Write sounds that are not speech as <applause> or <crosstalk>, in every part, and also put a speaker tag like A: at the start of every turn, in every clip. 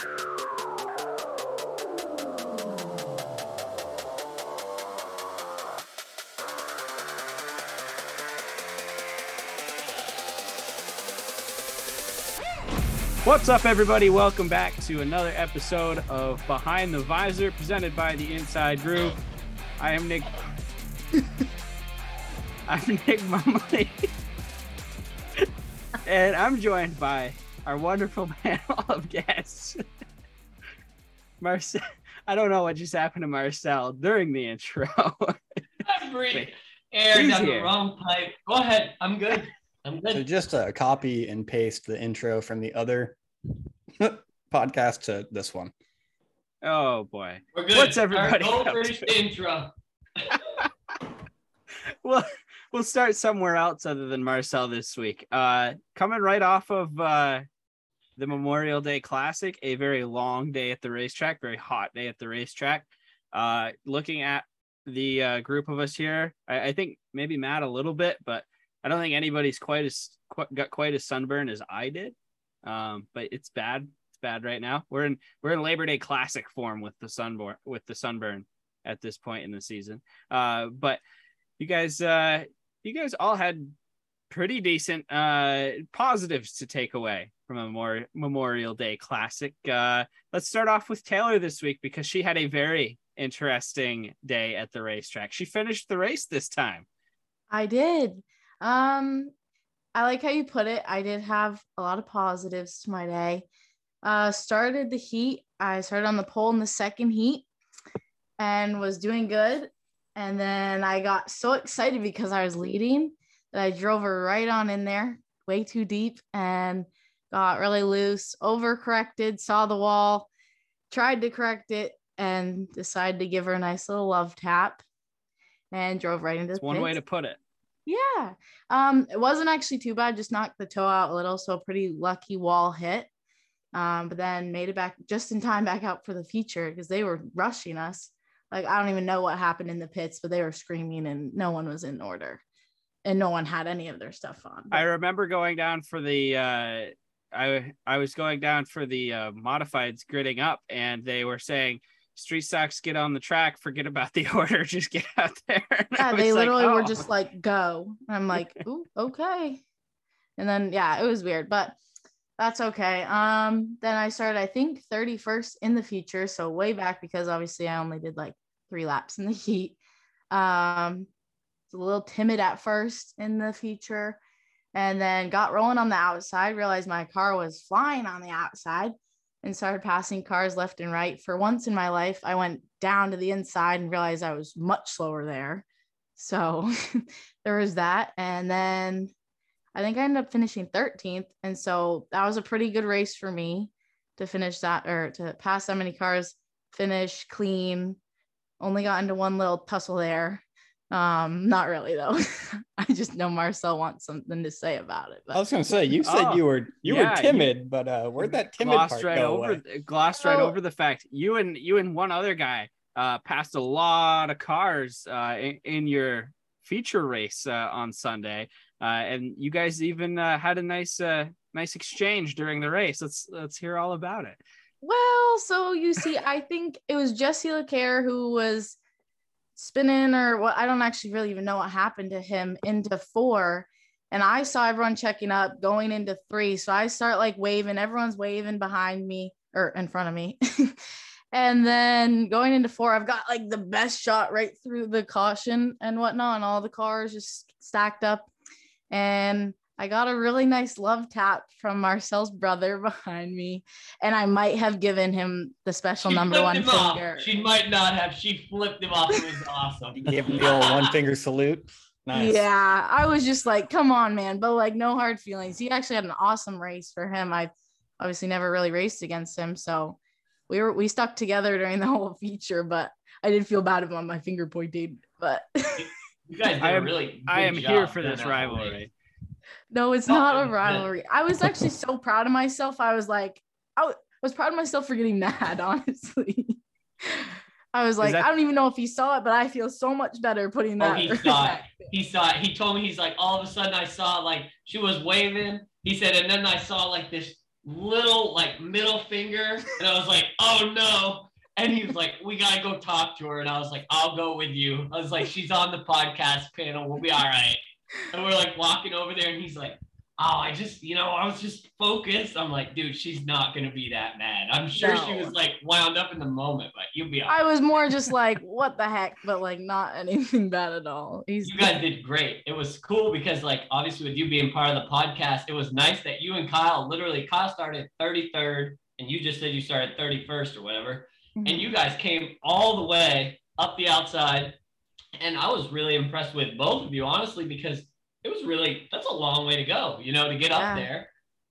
A: What's up, everybody? Welcome back to another episode of Behind the Visor, presented by the Inside Groove. I am Nick. <laughs> I'm Nick Mumley, <laughs> and I'm joined by our wonderful <laughs> panel of guests. <laughs> Marcel, I don't know what just happened to Marcel during the intro. <laughs>
B: I breathe air
A: He's
B: down
A: here.
B: the wrong pipe. Go ahead. I'm good. I'm good.
C: So
B: good.
C: just uh, copy and paste the intro from the other podcast to this one.
A: oh boy.
B: We're good.
A: What's everybody
B: All right,
A: up to?
B: intro.
A: well we'll start somewhere else other than marcel this week. Uh coming right off of uh the memorial day classic a very long day at the racetrack very hot day at the racetrack. Uh looking at the uh, group of us here I, I think maybe matt a little bit but i don't think anybody's quite as qu- got quite as sunburn as i did. Um but it's bad it's bad right now. We're in we're in labor day classic form with the sunburn with the sunburn at this point in the season. Uh but you guys uh you guys all had pretty decent uh positives to take away from a more Memorial Day classic. Uh let's start off with Taylor this week because she had a very interesting day at the racetrack. She finished the race this time.
D: I did. Um, I like how you put it. I did have a lot of positives to my day. Uh, started the heat. I started on the pole in the second heat and was doing good. And then I got so excited because I was leading that I drove her right on in there, way too deep, and got really loose, overcorrected, saw the wall, tried to correct it, and decided to give her a nice little love tap and drove right into
A: It's
D: the
A: one way to put it.
D: Yeah. Um, it wasn't actually too bad, just knocked the toe out a little, so a pretty lucky wall hit. Um, but then made it back just in time back out for the feature because they were rushing us. Like I don't even know what happened in the pits, but they were screaming and no one was in order. And no one had any of their stuff on.
A: I remember going down for the uh I I was going down for the uh, modifieds gridding up and they were saying street socks get on the track, forget about the <laughs> order, just get out there. And
D: yeah, they
A: was like,
D: literally were
A: "Oh."
D: just like, go. And I'm like, ooh, okay. And then yeah, it was weird, but that's okay. Um, then I started, I think, 31st in the feature. so way back because obviously I only did like three laps in the heat. Um, a little timid at first in the feature. and then got rolling on the outside, realized my car was flying on the outside and started passing cars left and right. For once in my life, I went down to the inside and realized I was much slower there. So <laughs> there was that. And then I think I ended up finishing 13th. And so that was a pretty good race for me to finish that or to pass that many cars, finish clean. Only got into one little tussle there. Um, not really though. <laughs> I just know Marcel wants something to say about it. But
C: I was gonna say you said
A: Oh,
C: you were you
A: yeah,
C: were
A: you-
C: timid, but uh, where'd that timid
A: glossed
C: part
A: right
C: go
A: over
C: away?
A: glossed right
D: Oh.
A: over the fact you and you and one other guy uh passed a lot of cars uh in, in your feature race uh, on Sunday and you guys even uh, had a nice uh nice exchange during the race let's let's hear all about it
D: Well, so you see, I think it was Jesse LeCare who was spinning, or what I don't actually really even know what happened to him into four. And I saw everyone checking up going into three. So I start like waving, everyone's waving behind me or in front of me. <laughs> and then going into four, I've got like the best shot right through the caution and whatnot, and all the cars just stacked up. And I got a really nice love tap from Marcel's brother <laughs> behind me and I might have given him the special
B: She
D: number one
B: him off.
D: finger.
B: She might not have. She flipped him off. It was awesome.
C: You gave him the old one finger salute. Nice.
D: Yeah, I was just like, come on, man. But like, no hard feelings. He actually had an awesome race for him. I obviously never really raced against him. So we were, we stuck together during the <laughs> whole feature, but I did feel bad about my finger pointing. But
B: You guys did
A: I
B: a
A: am-
B: really.
A: I
B: good
A: am here for this
B: that
A: rivalry
B: race.
D: no, it's
B: Oh,
D: not
B: it
D: a
B: was good.
D: rivalry. I was actually so proud of myself. I was like, I w- was proud of myself for getting <laughs> mad, honestly. I was like,
A: that-
D: I don't even know if he saw it, but I feel so much better putting that.
B: Oh,
D: that.
B: he <laughs> saw it. He saw it. He told me he's like all of a sudden I saw like she was waving. He said, and then I saw like this little like middle finger, and I was like, oh no. And he was like, we gotta go talk to her. And I was like, I'll go with you. I was like, she's on the podcast panel. We'll be all right. And we're like walking over there, and he's like, oh, I just, you know, I was just focused. I'm like, dude, she's not gonna be that mad. I'm sure she was like wound up in the moment, but you'll be all right.
D: I was more just like, what the heck, but like not anything bad at all. He's
B: you guys did great. It was cool because, like, obviously, with you being part of the podcast, it was nice that you and Kyle literally Kyle started 33rd, and you just said you started 31st or whatever,
D: Mhm.
B: and you guys came all the way up the outside, and I was really impressed with both of you, honestly, because it was really that's a long way to go, you know, to get up there,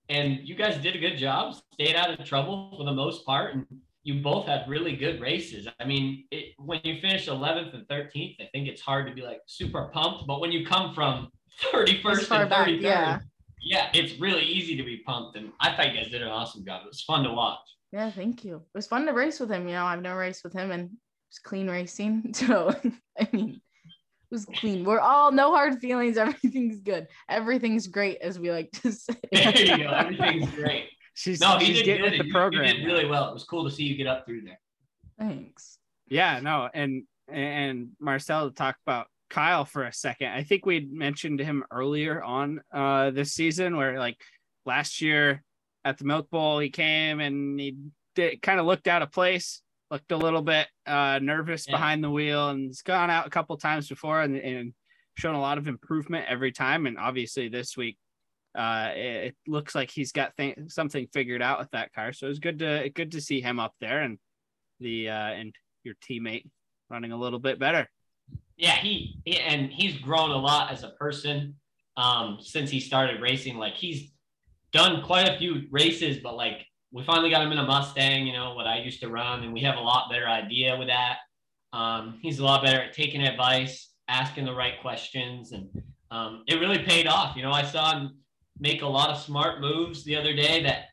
B: and you guys did a good job, stayed out of trouble for the most part, and you both had really good races. I mean, it, when you finish 11th and 13th, I think it's hard to be like super pumped. But when you come from 31st
D: As far
B: and
D: back,
B: 33rd,
D: yeah.
B: yeah, it's really easy to be pumped. And I thought you guys did an awesome job. It was fun to watch.
D: Yeah, thank you. It was fun to race with him. You know, I've never raced with him and it was clean racing. <laughs> So, I mean, it was clean. We're all no hard feelings. <laughs> Everything's good. Everything's great, as we like to say. <laughs>
B: There you go. Everything's great.
A: She's,
B: No, he
A: she's
B: did
A: getting
B: good.
A: with the
B: You- you,
A: program.
B: did really well. It was cool to see you get up through there.
D: Thanks.
A: Yeah, no, and and Marcel to talk about Kyle for a second. I think we'd mentioned him earlier on uh this season where like last year at the Milk Bowl he came and he did kind of looked out of place, looked a little bit uh nervous
B: Yeah.
A: behind the wheel and he's gone out a couple times before and, and shown a lot of improvement every time and obviously this week uh it, it looks like he's got th- something figured out with that car so it's good to good to see him up there and the uh and your teammate running a little bit better
B: Yeah, he, he and he's grown a lot as a person um, since he started racing. Like he's done quite a few races, but like we finally got him in a Mustang, you know, what I used to run, and we have a lot better idea with that. Um, he's a lot better at taking advice, asking the right questions, and um, it really paid off. You know, I saw him make a lot of smart moves the other day that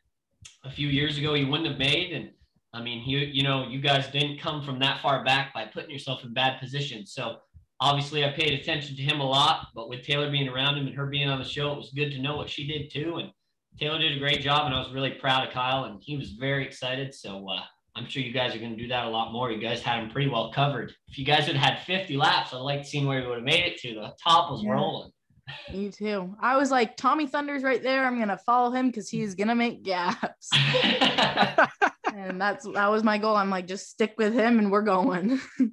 B: a few years ago he wouldn't have made, and I mean, he, you know, you guys didn't come from that far back by putting yourself in bad positions. So obviously, I paid attention to him a lot. But with Taylor being around him and her being on the show, it was good to know what she did too. And Taylor did a great job, and I was really proud of Kyle, and he was very excited. So uh, I'm sure you guys are going to do that a lot more. You guys had him pretty well covered. If you guys had had 50 laps, I'd like to see where he would have made it to. The top was
D: Yeah.
B: rolling.
D: Me too. I was like, Tommy Thunder's right there. I'm gonna follow him because he's gonna make gaps. <laughs> and that's that was my goal. I'm like, just stick with him and we're going. <laughs>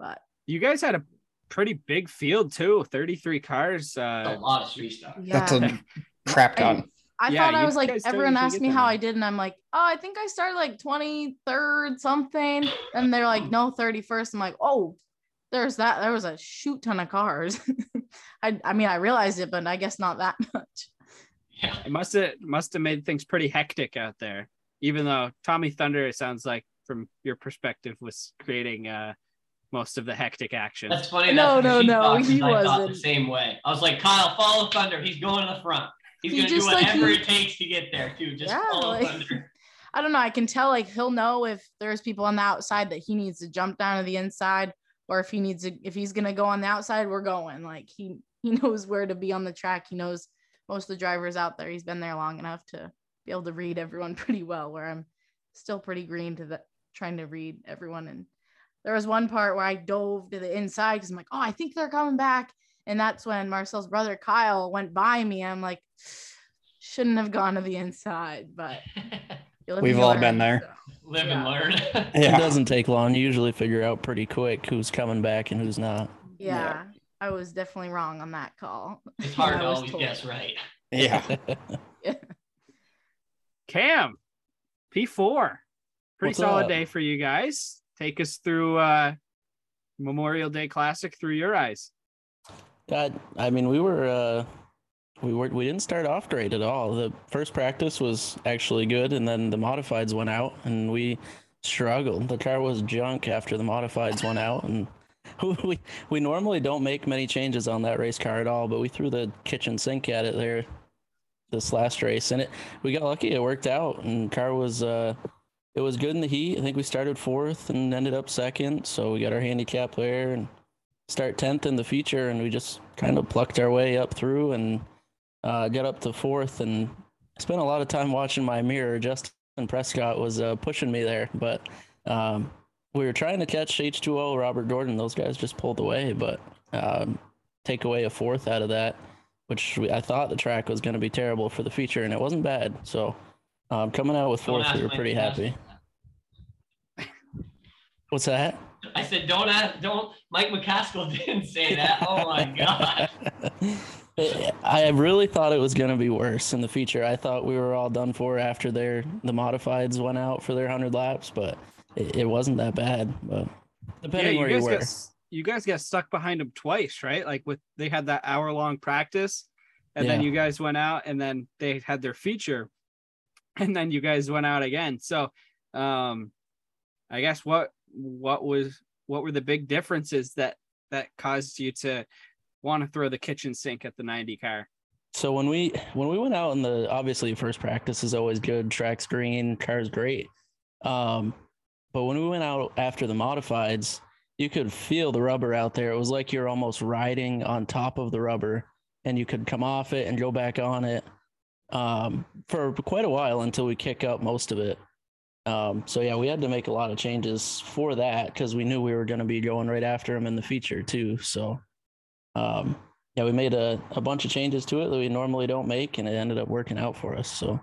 D: but
A: you guys had a pretty big field too 33 cars
B: a
A: uh
B: lot of street stuff.
D: yeah.
C: That's a crap ton.
D: I
A: Yeah,
D: thought I was like, everyone asked me how. I did, and I'm like, oh, I think I started like 23rd something. And they're like, no, 31st. I'm like, oh, there's that. There was a shoot ton of cars. <laughs> I, I mean, I realized it, but I guess not that <laughs> much.
B: Yeah.
A: it must have must have made things pretty hectic out there even though tommy thunder it sounds like from your perspective was creating uh most of the hectic action
B: That's funny.
D: No,
B: That's
D: no,
B: what she
D: no, he
B: I thought the
D: wasn't.
B: same way. I was like, Kyle, follow Thunder. He's going to the front. He's
D: He
B: gonna do
D: just, like,
B: whatever
D: he-
B: it takes to get there too. Just
D: Yeah,
B: follow
D: like- <laughs> I don't know. I can tell like he'll know if there's people on the outside that he needs to jump down to the inside, or if he needs to, if he's gonna go on the outside, we're going. Like he he <laughs> knows where to be on the track. He knows most of the drivers out there. He's been there long enough to be able to read everyone <laughs> pretty well. Where I'm still pretty green to the trying to read everyone. And there was one part where I dove to the inside because I'm like, oh, I think they're coming back. And that's when Marcel's brother Kyle went by me. I'm like, shouldn't have gone to the inside, but you live
C: We've all
D: learn,
C: been there.
D: so.
B: Live
D: Yeah.
B: and learn. <laughs>
E: It doesn't take long. You usually figure out pretty quick who's coming back and who's not.
D: Yeah, I was definitely wrong on that call.
B: it's hard <laughs> to always
D: told.
B: guess right.
C: Yeah. <laughs>
A: cam p4 pretty
E: What's
A: solid
E: up?
A: day for you guys take us through uh memorial day classic through your eyes
E: God, I mean, we were uh, we were we didn't start off great at all. The first practice was actually good, and then the modifieds went out, and we struggled. The car was junk after the modifieds went out, and <laughs> we we normally don't make many changes on that race car at all, but we threw the kitchen sink at it there this last race, and it we got lucky. It worked out, and car was uh, it was good in the heat. I think we started fourth and ended up second, so we got our handicap there and start 10th in the feature and we just kind of plucked our way up through and uh, got up to fourth and I spent a lot of time watching my mirror. Justin Prescott was uh, pushing me there, but um, we were trying to catch H2O, Robert Gordon. Those guys just pulled away, but um, take away a fourth out of that, which we, I thought the track was going to be terrible for the feature, and it wasn't bad. So um, coming out with fourth, we were pretty happy. What's that?
B: I said, don't ask, don't. Mike McCaskill <laughs> didn't say that. Oh my god.
E: I really thought it was going to be worse in the feature. I thought we were all done for after their the modifieds went out for their 100 laps, but it, it wasn't that bad. But depending
A: yeah,
E: where
A: you
E: you were.
A: got you guys got stuck behind them twice, right? Like with they had that hour long practice, and then you guys went out, and then they had their feature, and then you guys went out again. So, um, I guess what what was what were the big differences that that caused you to want to throw the kitchen sink at the 90 car?
E: So when we when we went out in the obviously first practice is always good. Track's green, car's great. Um, but when we went out after the modifieds, you could feel the rubber out there. It was like you're almost riding on top of the rubber, and you could come off it and go back on it um, for quite a while until we kick up most of it. Um, so yeah, we had to make a lot of changes for that because we knew we were going to be going right after him in the feature too. So um, yeah, we made a, a bunch of changes to it that we normally don't make, and it ended up working out for us. So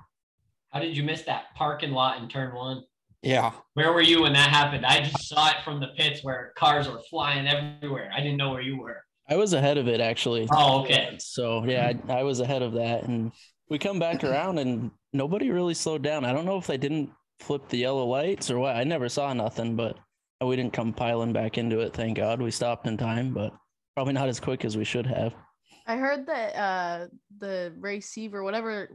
B: How did you miss that parking lot in turn one?
C: Yeah.
B: Where were you when that happened? I just saw it from the pits where cars were flying everywhere. I didn't know where you were.
E: I was ahead of it actually.
B: Oh, okay.
E: So yeah, I, I was ahead of that, and we come back around, and nobody really slowed down. I don't know if they didn't flip the yellow lights or what. I never saw nothing, but we didn't come piling back into it. Thank God we stopped in time, but probably not as quick as we should have.
D: I heard that uh the receiver, whatever,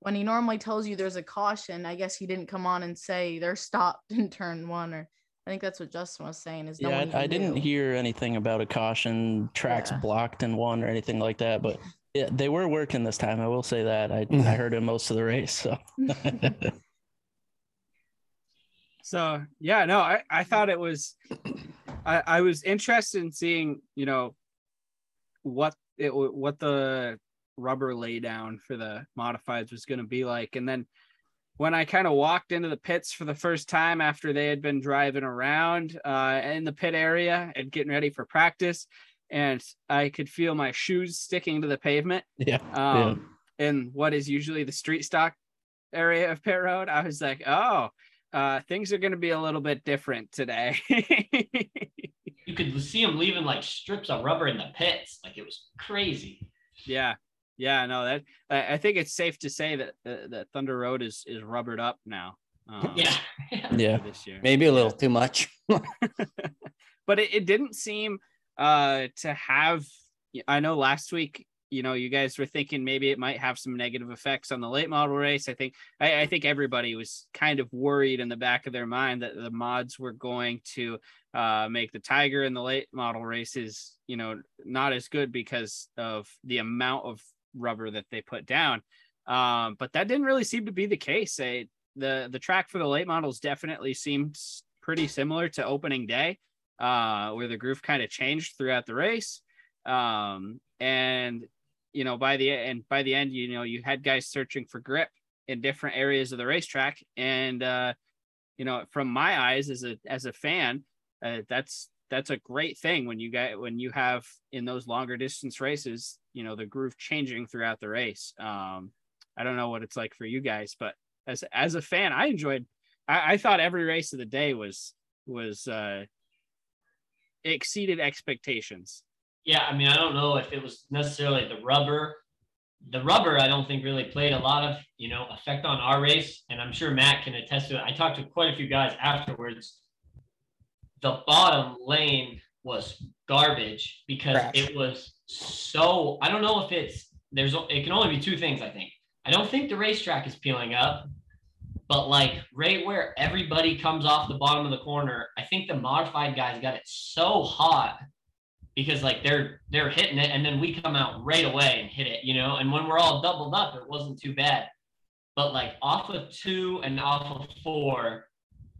D: when he normally tells you there's a caution, I guess he didn't come on and say they're stopped <laughs> in turn one, or I think that's what Justin was saying. Is no
E: yeah,
D: one
E: I, I didn't
D: knew.
E: hear anything about a caution, tracks
D: Yeah.
E: blocked in one or anything like that. But <laughs> yeah, they were working this time. I will say that. I I heard it most of the race. So <laughs>
A: So yeah, no, I, I thought it was I, I was interested in seeing, you know, what it what the rubber laydown for the modifieds was going to be like. And then when I kind of walked into the pits for the first time after they had been driving around uh, in the pit area and getting ready for practice, and I could feel my shoes sticking to the pavement
E: yeah,
A: um, in what is usually the street stock area of pit road. I was like, oh, uh, things are going to be a little bit different today. <laughs>
B: You could see them leaving like strips of rubber in the pits. Like it was crazy.
A: yeah, yeah, no, that I, I think it's safe to say that uh, that Thunder Road is is rubbered up now. Um,
B: Yeah.
E: yeah.
A: this year.
C: Maybe a little too much. <laughs> <laughs>
A: but it, it didn't seem uh to have i know last week you know you guys were thinking maybe it might have some negative effects on the late model race. I think i, I think everybody was kind of worried in the back of their mind that the mods were going to uh make the tiger in the late model races you know not as good because of the amount of rubber that they put down. Um but that didn't really seem to be the case. They, the the track for the late models definitely seemed pretty similar to opening day uh, where the groove kind of changed throughout the race. Um, and you know, by the and by the end, you know, you had guys searching for grip in different areas of the racetrack. And uh, you know, from my eyes as a as a fan, uh, that's that's a great thing when you get when you have in those longer distance races, you know, the groove changing throughout the race. Um, I don't know what it's like for you guys, but as as a fan, I enjoyed. I, I thought every race of the day was was uh, exceeded expectations.
B: Yeah, I mean, I don't know if it was necessarily the rubber. The rubber, I don't think really played a lot of, you know, effect on our race. And I'm sure Matt can attest to it. I talked to quite a few guys afterwards. The bottom lane was garbage because
C: Trash.
B: it was so I don't know if it's there's it can only be two things, I think. I don't think the racetrack is peeling up, but like right where everybody comes off the bottom of the corner, I think the modified guys got it so hot because like they're they're hitting it and then we come out right away and hit it, you know. And when we're all doubled up, it wasn't too bad. But like off of two and off of four,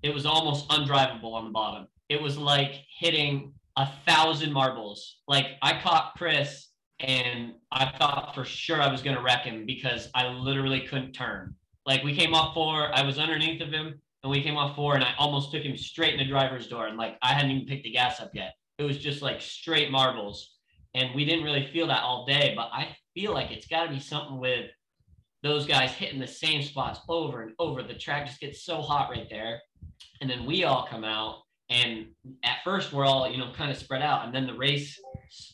B: it was almost undrivable on the bottom. It was like hitting a thousand marbles. Like I caught Chris and I thought for sure I was gonna wreck him because I literally couldn't turn. Like we came off four, I was underneath of him, and we came off four, and I almost took him straight in the driver's door, and like I hadn't even picked the gas up yet. It was just like straight marbles, and we didn't really feel that all day. But I feel like it's got to be something with those guys hitting the same spots over and over. The track just gets so hot right there, and then we all come out, and at first we're all you know kind of spread out, and then the race,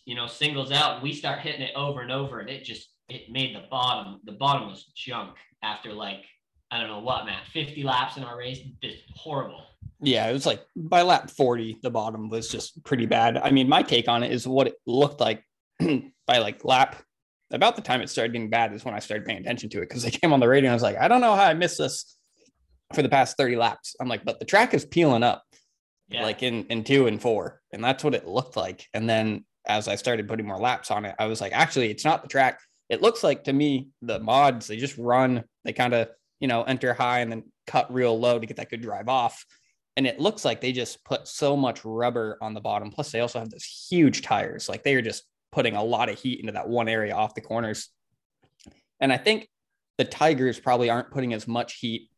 B: you know, singles out, and we start hitting it over and over, and it just it made the bottom. The bottom was junk after like I don't know what, Matt, 50 laps in our race, just horrible.
C: Yeah, it was like by lap 40, the bottom was just pretty bad. I mean, my take on it is what it looked like <clears throat> by like lap about the time it started getting bad is when I started paying attention to it because they came on the radio and I was like, I don't know how I missed this for the past 30 laps. I'm like, but the track is peeling up
B: Yeah.
C: like in in two and four. And that's what it looked like. And then as I started putting more laps on it, I was like, actually, it's not the track. It looks like to me the mods, they just run, they kind of, you know, enter high and then cut real low to get that good drive off. And it looks like they just put so much rubber on the bottom. Plus, they also have those huge tires. Like they are just putting a lot of heat into that one area off the corners. And I think the Tigers probably aren't putting as much heat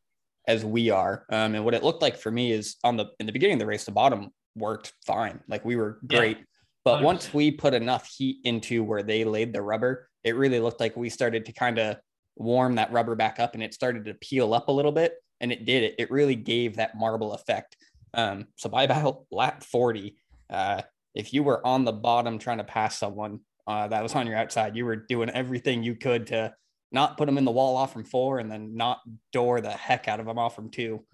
C: as we are. Um, and what it looked like for me is on the in the beginning of the race, the bottom worked fine. Like we were
B: Yeah.
C: great. But once we put enough heat into where they laid the rubber, it really looked like we started to kind of warm that rubber back up and it started to peel up a little bit. And it did it. It really gave that marble effect. Um, so by about <laughs> lap 40, uh, if you were on the bottom trying to pass someone uh, that was on your outside, you were doing everything you could to not put them in the wall off from four and then not door the heck out of them off from two.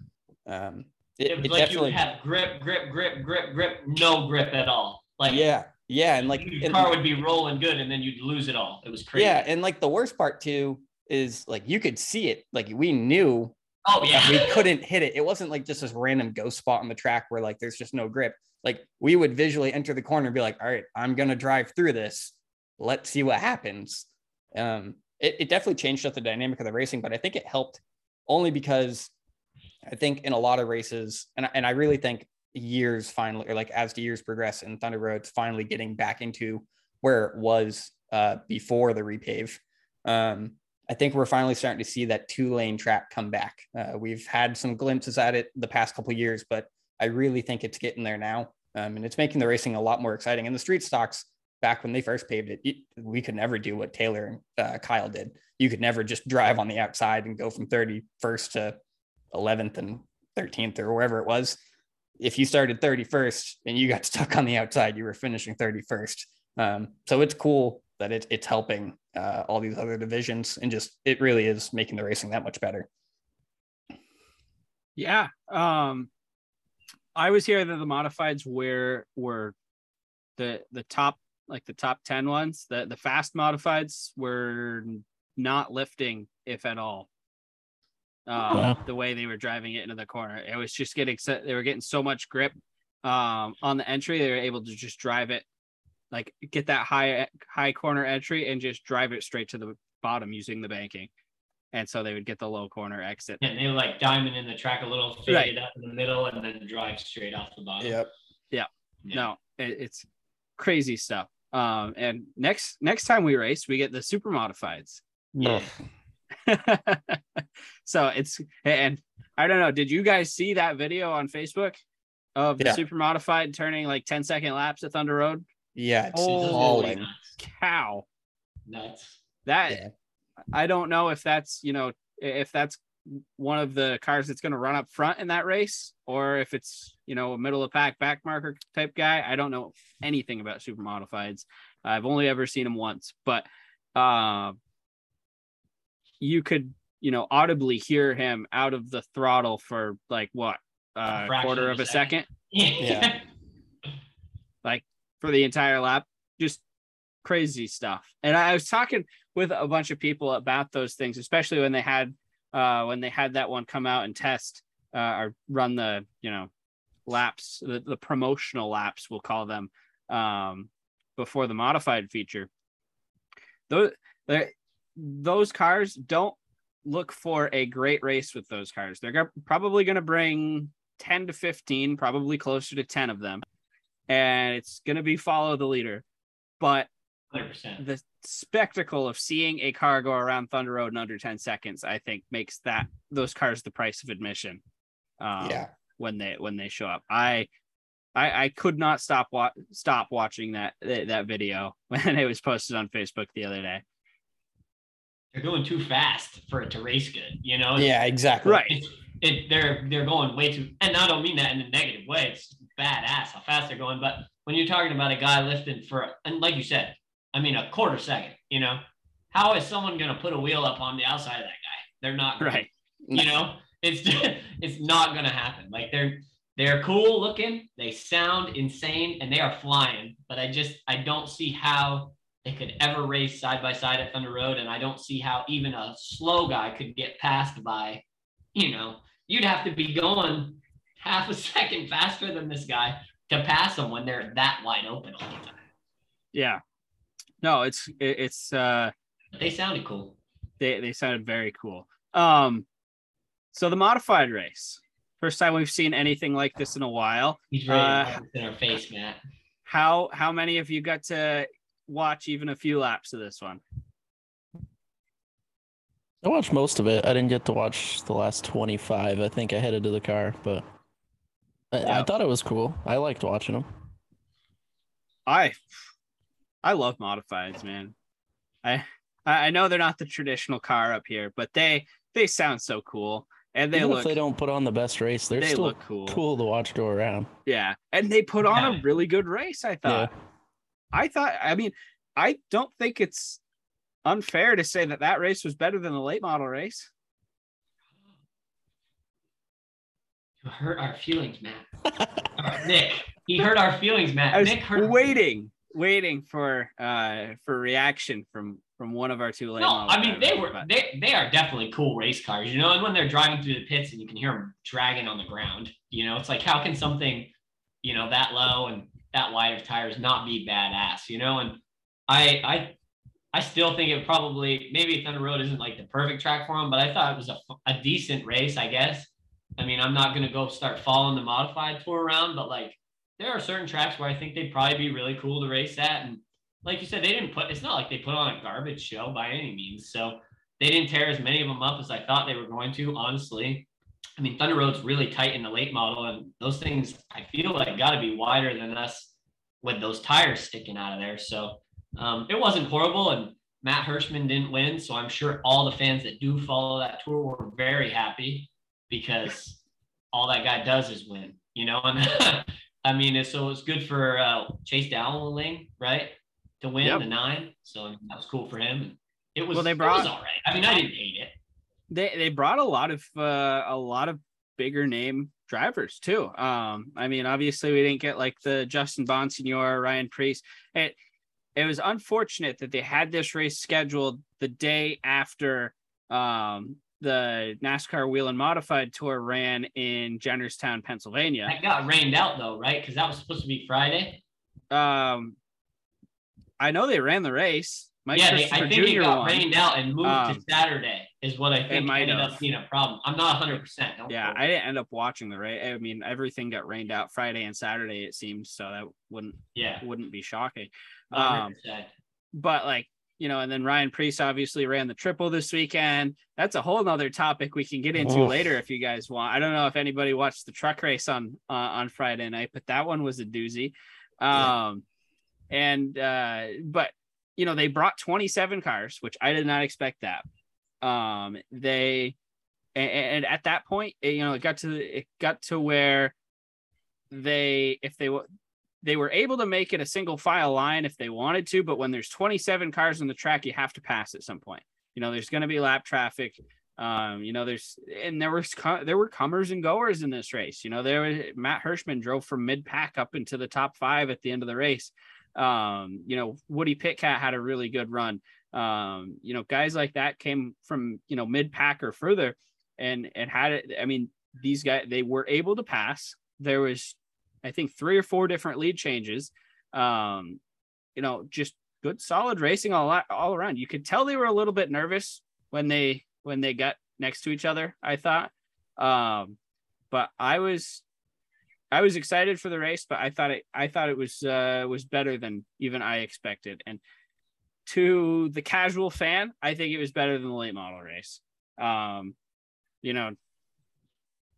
C: Um, it,
B: it was
C: it
B: like you
C: definitely,
B: would have grip, grip, grip, grip, grip, no grip at all. Like
C: yeah, yeah, and like
B: your
C: and-
B: car would be rolling good and then you'd lose it all. It was crazy.
C: yeah, and like the worst part too is like you could see it, like we knew
B: Oh yeah.
C: we couldn't hit it. It wasn't like just this random ghost spot on the track where like there's just no grip. Like we would visually enter the corner and be like, all right, I'm gonna drive through this. Let's see what happens. Um, it, it definitely changed up the dynamic of the racing, but I think it helped only because I think in a lot of races, and and I really think years finally, or like as the years progress and Thunder Road's finally getting back into where it was uh, before the repave. Um, I think we're finally starting to see that two lane track come back. Uh, we've had some glimpses at it the past couple years, but I really think it's getting there now. Um, and it's making the racing a lot more exciting. And the street stocks back when they first paved it, it- we could never do what Taylor and uh, Kyle did. You could never just drive on the outside and go from 31st to 11th and 13th or wherever it was. If you started 31st and you got <laughs> stuck on the outside, you were finishing 31st. Um, so it's cool that it, it's helping uh, all these other divisions and just it really is making the racing that much better.
A: Yeah. Um I was here that the modifieds were were the the top like the top 10 ones. The the fast modifieds were not lifting if at all. Um
E: Wow.
A: the way they were driving it into the corner. It was just getting so they were getting so much grip um on the entry they were able to just drive it like get that high high corner entry and just drive it straight to the bottom using the banking. And so they would get the low corner exit.
B: And they like diamond in the track a little,
A: Right.
B: up in the middle, and then drive straight off the bottom. Yep. Yeah.
A: no it, it's crazy stuff um and next next time we race we get the super modifieds
B: Yeah. <laughs>
A: so it's and i don't know did you guys see that video on facebook of the
C: Yeah.
A: super modified turning like 10 second laps at thunder road
C: Yeah, it's
A: Oh,
B: Those are
C: hauling.
A: cow
B: Nuts.
A: that
C: Yeah.
A: i don't know if that's you know if that's one of the cars that's going to run up front in that race or if it's you know a middle of pack back marker type guy i don't know anything about super modifieds i've only ever seen him once but uh you could you know audibly hear him out of the throttle for like what uh
B: fraction
A: quarter
B: of
A: of
B: a
A: a second <laughs>
B: Yeah.
A: For the entire lap. Just crazy stuff. And I was talking with a bunch of people about those things, especially when they had uh when they had that one come out and test uh or run the, you know, laps, the, the promotional laps, we'll call them, um before the modified feature. Those those cars don't look for a great race with those cars. They're probably going to bring 10 to 15, probably closer to 10 of them and it's going to be follow the leader. But
B: 100%.
A: the spectacle of seeing a car go around Thunder Road in under 10 seconds, I think makes that those cars the price of admission. Um,
C: yeah.
A: when they when they show up. I I, I could not stop wa- stop watching that that that video <laughs> when it was posted on Facebook the other day.
B: They're going too fast for it to race good, you know?
C: Yeah, exactly.
A: Right.
B: It's, it, they're they're going way too, and I don't mean that in a negative way. It's badass how fast they're going. But when you're talking about a guy lifting for, and like you said, I mean a quarter second, you know, how is someone going to put a wheel up on the outside of that guy? They're not gonna-
A: Right.
B: you know <laughs> it's it's not gonna happen like they're they're cool looking they sound insane and they are flying but i just i don't see how they could ever race side by side at thunder road and i don't see how even a slow guy could get passed by you know you'd have to be going half a <laughs> second faster than this guy to pass them when they're that wide open all the time
A: Yeah. No, it's it, it's uh
B: they sounded cool
A: they they sounded very cool. Um so the modified race. First time we've seen anything like this in a while.
B: he's ready
A: Uh,
B: to rub this in our face matt
A: How how many of you got to watch even a few laps of this one?
E: I watched most of it. I didn't get to watch the last 25. I think I headed to the car, but I, I thought it was cool. I liked watching them.
A: I I love modifieds, man. I I I know they're not the traditional car up here, but they they sound so cool and they
E: Even
A: look
E: if they don't put on the best race, they're
A: they
E: still
A: look cool.
E: cool to watch go around.
A: Yeah, and they put on
B: Yeah.
A: a really good race. I thought. I thought. I mean, I don't think it's unfair to say that that race was better than the late model race.
B: Hurt our feelings, Matt. Uh, Nick, he hurt our feelings, Matt.
A: I was
B: Nick hurt.
A: waiting, waiting for uh for reaction from from one of our two late
B: No, I mean they were
A: but-
B: they they are definitely cool race cars, you know. And when they're driving through the pits and you can hear them dragging on the ground, you know, it's like how can something, you know, that low and that wide of tires not be badass, you know? And I I I still think it probably maybe Thunder Road isn't like the perfect track for them, but I thought it was a, a decent race, I guess. I mean, I'm not gonna go start following the modified tour around, but like there are certain tracks where I think they'd probably be really cool to race at. And like you said, they didn't put it's not like they put on a garbage show by any means. So they didn't tear as many of them up as I thought they were going to, honestly. I mean, Thunder Road's really tight in the late model, and those things I feel like got to be wider than us with those tires sticking out of there. So um, it wasn't horrible, and Matt Hirschman didn't win. So I'm sure all the fans that do follow that tour were very happy because all that guy does is win, you know. <laughs> And I mean, it's, so it's good for uh, Chase Dowling, right, to win
A: Yep.
B: the nine. So I mean, that was cool for him. It was.
A: Well, they
B: it
A: brought-
B: was all right. I mean, I didn't hate it.
A: they they brought a lot of uh, a lot of bigger name drivers too. Um, I mean, obviously we didn't get like the Justin Bonsignore, Ryan Preece. It it was unfortunate that they had this race scheduled the day after um the NASCAR Whelen Modified Tour ran in Jennerstown, Pennsylvania.
B: That got rained out though, right? Because that was supposed to be Friday.
A: Um, I know they ran the race. Mike
B: yeah, they, I think
A: Jr.
B: it got
A: won.
B: rained out and moved
A: Um,
B: to Saturday. Is what I think ended
A: have.
B: up being a problem. I'm not 100. percent
A: Yeah, I didn't end up watching the race. I mean, everything got rained out Friday and Saturday, it seems. So that wouldn't
B: yeah.
A: wouldn't be shocking.
B: 100%.
A: But like, you know, and then Ryan Preece obviously ran the triple this weekend. That's a whole nother topic we can get into
E: Oof.
A: later if you guys want. I don't know if anybody watched the truck race on uh, on Friday night, but that one was a doozy. Um, and uh, but you know, they brought 27 cars, which I did not expect that. Um, they and, and at that point, it, you know, it got to it got to where they if they they were able to make it a single file line if they wanted to, but when there's 27 cars on the track, you have to pass at some point. You know, there's going to be lap traffic. Um, you know, there's and there was there were comers and goers in this race. You know, there was Matt Hirschman drove from mid pack up into the top five at the end of the race. Um, you know, Woody Pitkat had a really good run. Um, you know, guys like that came from you know mid pack or further, and and had it. I mean, these guys they were able to pass. There was, I think, three or four different lead changes. Um, you know, just good solid racing all all around. You could tell they were a little bit nervous when they when they got next to each other. I thought, um, but I was I was excited for the race, but I thought it I thought it was uh, was better than even I expected. And to the casual fan, I think it was better than the late model race. Um, you know,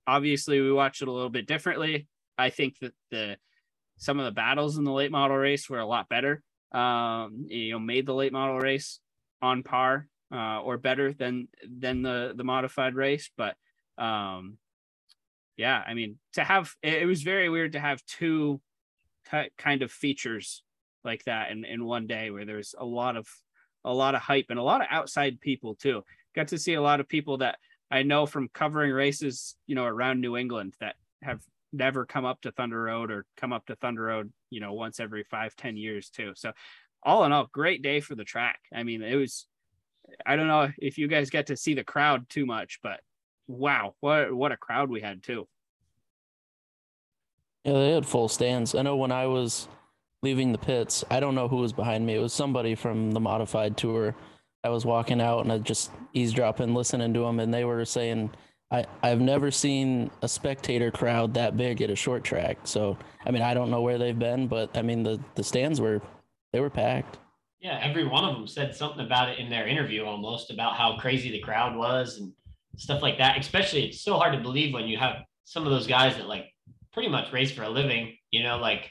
A: obviously we watched it a little bit differently. I think that the some of the battles in the late model race were a lot better. Um, you know, made the late model race on par uh, or better than than the the modified race. But um, yeah, I mean, to have it, it was very weird to have two kind of features like that in in one day where there's a lot of a lot of hype and a lot of outside people too. Got to see a lot of people that I know from covering races, you know, around New England that have never come up to Thunder Road or come up to Thunder Road, you know, once every five ten years too. So all in all, great day for the track. I mean, it was I don't know if you guys get to see the crowd too much, but wow, what what a crowd we had too.
E: Yeah, they had full stands. I know when I was leaving the pits, I don't know who was behind me. It was somebody from the modified tour. I was walking out and I just eavesdropping, listening to them, and they were saying, I, I've never seen a spectator crowd that big at a short track. So, I mean, I don't know where they've been, but I mean, the, the stands were, they were packed.
B: Yeah, every one of them said something about it in their interview almost about how crazy the crowd was and stuff like that. Especially, it's so hard to believe when you have some of those guys that like pretty much race for a living, you know, like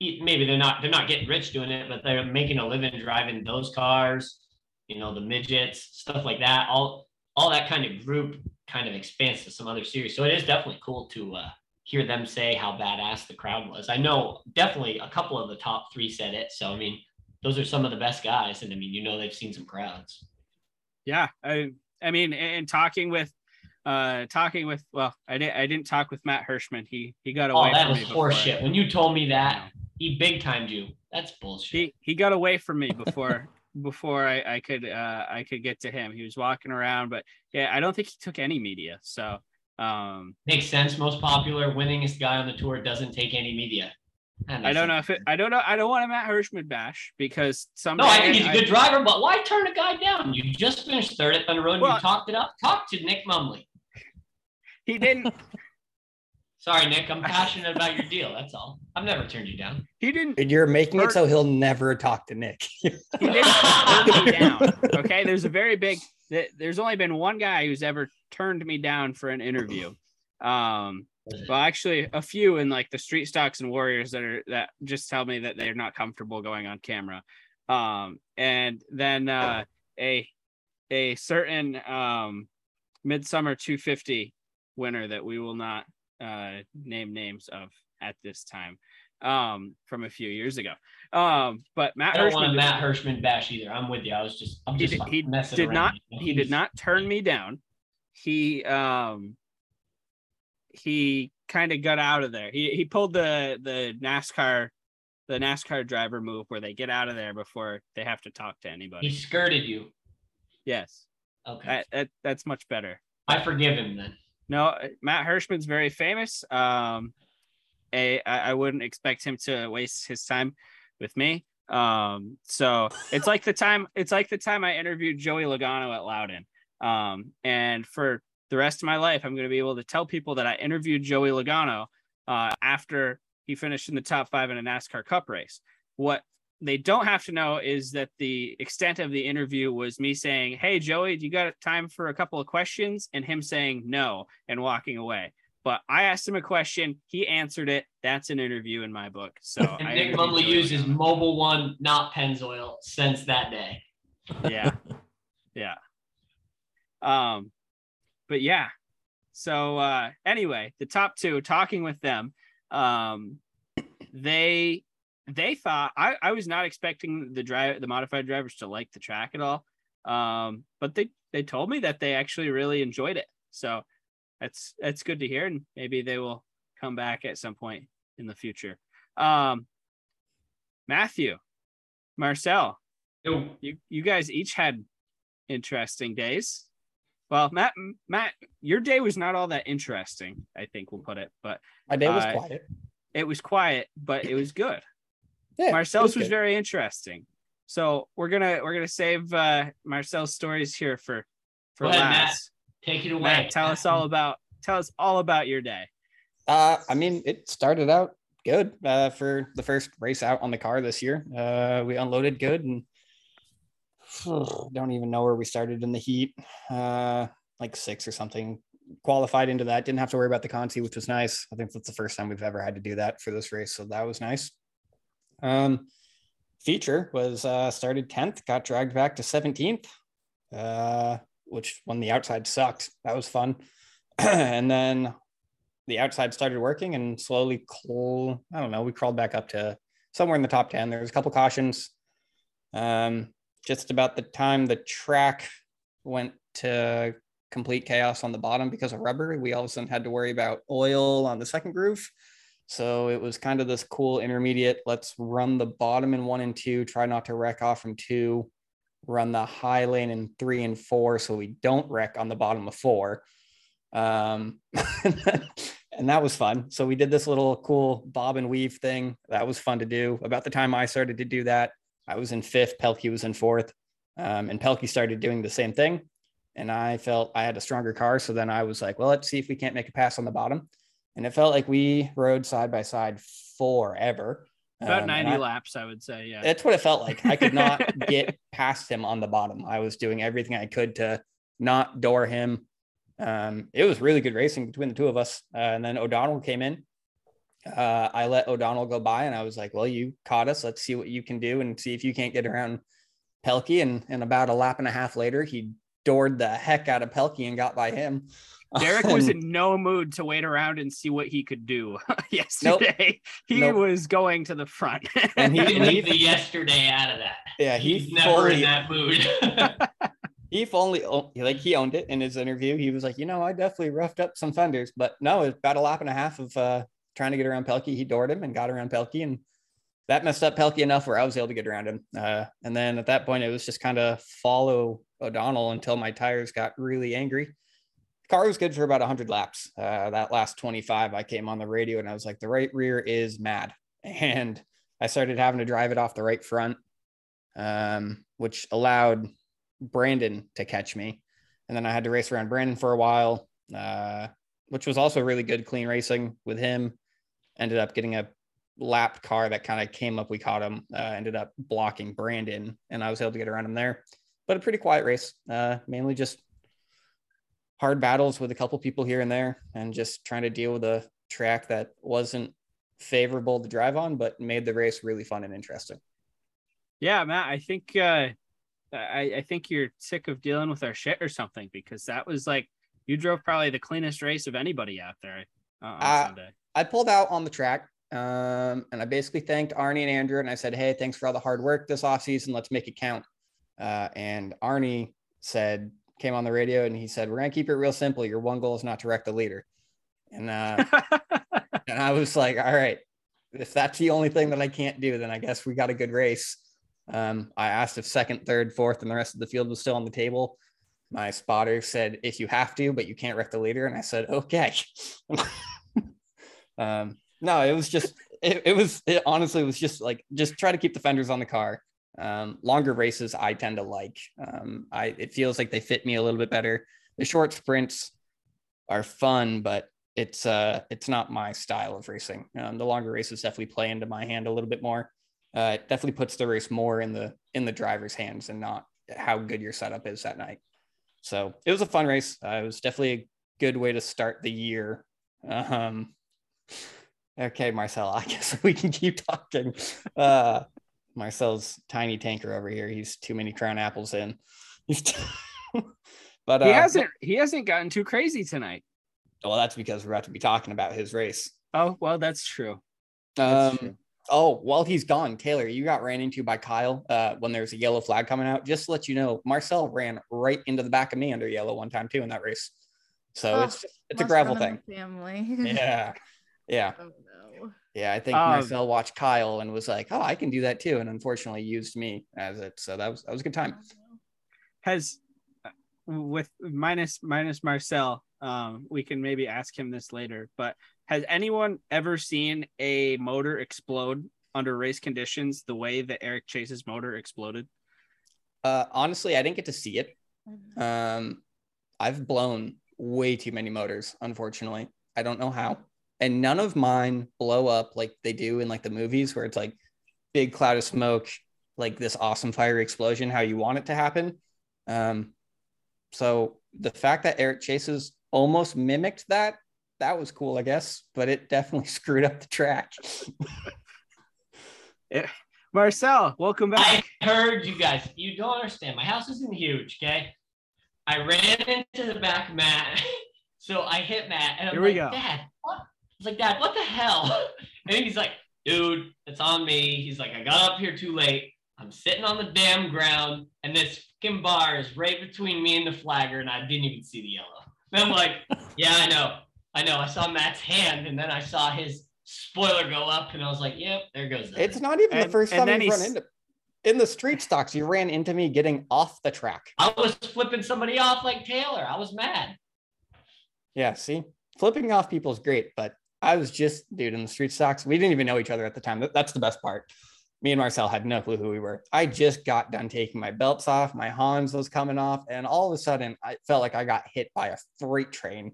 B: maybe they're not they're not getting rich doing it, but they're making a living driving those cars, you know, the midgets, stuff like that. All all that kind of group kind of expands to some other series. So it is definitely cool to uh, hear them say how badass the crowd was. I know definitely a couple of the top three said it. So I mean, those are some of the best guys, and I mean, you know, they've seen some crowds.
A: Yeah, I I mean, and talking with uh talking with well i didn't i didn't talk with matt hirschman. He he got away
B: oh that was horseshit. When you told me that he big timed you. That's bullshit.
A: He he got away from me before before I, I could uh i could get to him he was walking around but yeah i don't think he took any media so um
B: makes sense most popular winningest guy on the tour doesn't take any media
A: I don't know if it, I don't know. I don't want a Matt Hirschman bash because some.
B: No, I think he's a good I, driver, but why turn a guy down? You just finished third at Thunder Road. Well, you talked it up. Talk to Nick Mumley.
A: He didn't. <laughs>
B: Sorry, Nick. I'm <laughs> passionate about your deal. That's all. I've never turned you down.
A: He didn't.
C: And you're making it so he'll never talk to Nick. he didn't <laughs>
A: turn me down. Okay, there's a very big. There's only been one guy who's ever turned me down for an interview. Um, well, actually, a few in like the street stocks and warriors that are that just tell me that they're not comfortable going on camera. Um, and then uh, a a certain um, midsummer 250 winner that we will not uh, name names of at this time um, from a few years ago. Um, but Matt
B: I don't Hirschman want Matt Hirschman bash either. I'm with you. I was just I'm just
A: he, he did not he did not turn me down. He um he kind of got out of there. He he pulled the the NASCAR the NASCAR driver move where they get out of there before they have to talk to anybody.
B: He skirted you.
A: Yes.
B: Okay.
A: That, that, that's much better.
B: I forgive him then.
A: No, Matt Hirschman's very famous. Um, I, I wouldn't expect him to waste his time with me. Um, so it's like the time it's like the time I interviewed Joey Logano at Loudon. Um, and for the rest of my life, I'm going to be able to tell people that I interviewed Joey Logano uh, after he finished in the top five in a NASCAR Cup race. What they don't have to know is that the extent of the interview was me saying, Hey, Joey, do you got time for a couple of questions? And him saying no and walking away. But I asked him a question. He answered it. That's an interview in my book. So
B: and Nick Mumley uses Mobil One, not Pennzoil, since that day.
A: Yeah. <laughs> yeah. Um, but yeah. So uh anyway, the top two, talking with them, um, they they thought I, I was not expecting the drive the modified drivers to like the track at all. Um, but they they told me that they actually really enjoyed it. So that's that's good to hear, and maybe they will come back at some point in the future. Um, Matthew, Marcel, you you guys each had interesting days. Well, Matt, Matt, your day was not all that interesting. I think we'll put it, but
C: my day was uh, quiet.
A: It was quiet, but it was good. Yeah, Marcel's was, was very interesting. So we're gonna we're gonna save uh, Marcel's stories here for for
B: Go ahead, last. Matt. Take it away. Matt,
A: tell us all about tell us all about your day.
C: Uh, I mean, it started out good uh, for the first race out on the car this year. Uh, we unloaded good and <sighs> don't even know where we started in the heat. Uh, like six or something. Qualified into that. Didn't have to worry about the Conti, which was nice. I think that's the first time we've ever had to do that for this race, so that was nice. Um, feature was uh, started 10th, got dragged back to 17th, uh, which when the outside sucked, that was fun. <clears throat> and then the outside started working and slowly, cl- I don't know, we crawled back up to somewhere in the top 10. There was a couple cautions. Um, just about the time the track went to complete chaos on the bottom because of rubber, we all of a sudden had to worry about oil on the second groove. So it was kind of this cool intermediate. Let's run the bottom in one and two, try not to wreck off from two, run the high lane in three and four so we don't wreck on the bottom of four. Um, <laughs> and that was fun. So we did this little cool bob and weave thing. That was fun to do. About the time I started to do that, I was in fifth, Pelkey was in fourth, um, and Pelkey started doing the same thing. And I felt I had a stronger car. So then I was like, well, let's see if we can't make a pass on the bottom. And it felt like we rode side by side forever.
A: About
C: Um,
A: 90
C: I-
A: laps, I would say. Yeah.
C: That's what it felt like. I could not <laughs> get past him on the bottom. I was doing everything I could to not door him. Um, it was really good racing between the two of us. Uh, and then O'Donnell came in. Uh, I let O'Donnell go by and I was like, well, you caught us. Let's see what you can do and see if you can't get around Pelkey. And, and about a lap and a half later, he doored the heck out of Pelkey and got by him.
A: Derek was in no mood to wait around and see what he could do <laughs> yesterday. He
C: Nope.
A: was going to the front.
C: And he-
B: You leave the yesterday out of that.
C: yeah, he
B: He's never in that mood. <laughs>
C: he fully o- like he owned it in his interview. He was like, you know, I definitely roughed up some fenders, but no, it's about a lap and a half of uh, trying to get around Pelkey. He doored him and got around Pelkey, and that messed up Pelkey enough where I was able to get around him. Uh, and then at that point, it was just kind of follow O'Donnell until my tires got really angry. Car was good for about 100 laps. Uh, that last 25, I came on the radio and I was like, the right rear is mad. <laughs> And I started having to drive it off the right front, um, which allowed Brandon to catch me. And then I had to race around Brandon for a while, uh, which was also really good, clean racing with him. Ended up getting a lap car that kind of came up. We caught him, uh, ended up blocking Brandon, and I was able to get around him there. But a pretty quiet race, uh, mainly just hard battles with a couple people here and there, and just trying to deal with a track that wasn't favorable to drive on, but made the race really fun and interesting.
A: yeah, Matt, I think uh I, I think you're sick of dealing with our shit or something because that was like you drove probably the cleanest race of anybody out there uh, on
C: Uh,
A: Sunday.
C: I pulled out on the track um, and I basically thanked Arnie and Andrew and I said, Hey, thanks for all the hard work this offseason. Let's make it count. Uh, and Arnie said, came on the radio and he said, We're going to keep it real simple. Your one goal is not to wreck the leader. And, uh, <laughs> and I was like, All right, if that's the only thing that I can't do, then I guess we got a good race. Um, I asked if second, third, fourth, and the rest of the field was still on the table. My spotter said, If you have to, but you can't wreck the leader. And I said, Okay. <laughs> um, no, it was just it, it was it honestly was just like just try to keep the fenders on the car. Um, longer races I tend to like. Um, I it feels like they fit me a little bit better. The short sprints are fun, but it's uh it's not my style of racing. Um, the longer races definitely play into my hand a little bit more. Uh, it definitely puts the race more in the in the driver's hands and not how good your setup is that night. So it was a fun race. Uh, it was definitely a good way to start the year. Um, <laughs> okay, Marcel, <laughs> I guess we can keep talking. Uh, Marcel's tiny tanker over here. He's too many crown apples in. He's <laughs> but uh,
A: he hasn't he hasn't gotten too crazy tonight.
C: well, that's because we're about to be talking about his race.
A: Oh well, that's true. That's
C: Um,
A: true.
C: oh, while he's gone, Taylor, you got ran into by Kyle uh, when there's a yellow flag coming out. Just to let you know, Marcel ran right into the back of me under yellow one time too in that race. So
D: Oh,
C: it's it's a gravel thing.
D: Family. <laughs>
C: Yeah, yeah,
D: oh no.
C: Yeah. I think
A: Um,
C: Marcel watched Kyle and was like, "Oh, I can do that too," and unfortunately used me as it. So that was that was a good time.
A: Has uh, with minus minus Marcel, um, we can maybe ask him this later. But has anyone ever seen a motor explode under race conditions the way that Eric Chase's motor exploded?
C: Uh, honestly, I didn't get to see it. Um, I've blown way too many motors, unfortunately. I don't know how. And none of mine blow up like they do in like the movies where it's like big cloud of smoke, like this awesome fiery explosion how you want it to happen. Um, so the fact that Eric Chase's almost mimicked that, that was cool, I guess, but it definitely <laughs> screwed up the track. <laughs>
A: Marcel, welcome back.
B: I heard you guys. You don't understand. My house isn't huge, okay? I ran into the back of Matt. <laughs> So I hit Matt and I'm
A: Here we
B: like,
A: go.
B: Dad, what? I was like, Dad, what the hell? <laughs> And he's like, dude, it's on me. He's like, I got up here too late. I'm sitting on the damn ground, and this fucking bar is right between me and the flagger, and I didn't even see the yellow. And I'm like, <laughs> yeah, I know. I know. I saw Matt's hand, and then I saw his spoiler go up, and I was like, yep, there goes that.
C: It's not even the first time you've run into in the street stocks. You ran into me getting off the track.
B: I was flipping somebody off like Taylor. I was mad.
C: Yeah, see, flipping off people is great, but I was just, dude, in the street stocks. We didn't even know each other at the time. That's the best part. Me and Marcel had no clue who we were. I just got done taking my belts off, my Hans was coming off, and all of a sudden I felt like I got hit by a freight train.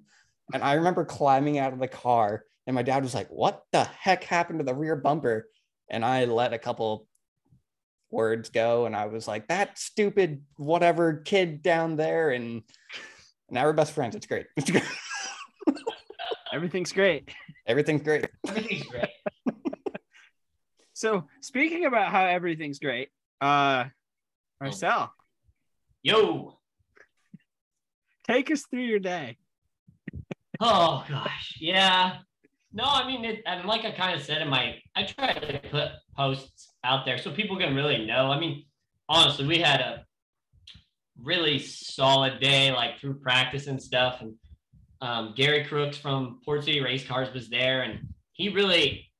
C: And I remember climbing out of the car, and my dad was like, What the heck happened to the rear bumper? And I let a couple words go, and I was like, That stupid whatever kid down there. And now we're best friends. It's great. It's great. <laughs>
A: Everything's great.
C: Everything's great.
B: Everything's great. <laughs>
A: So speaking about how everything's great, uh Marcel,
B: Yo.
A: take us through your day.
B: Oh gosh, yeah. No, I mean, it, and like I kind of said in my, I try to put posts out there so people can really know. I mean, honestly, we had a really solid day, like through practice and stuff. And um, Gary Crooks from Port City Race Cars was there, and he really,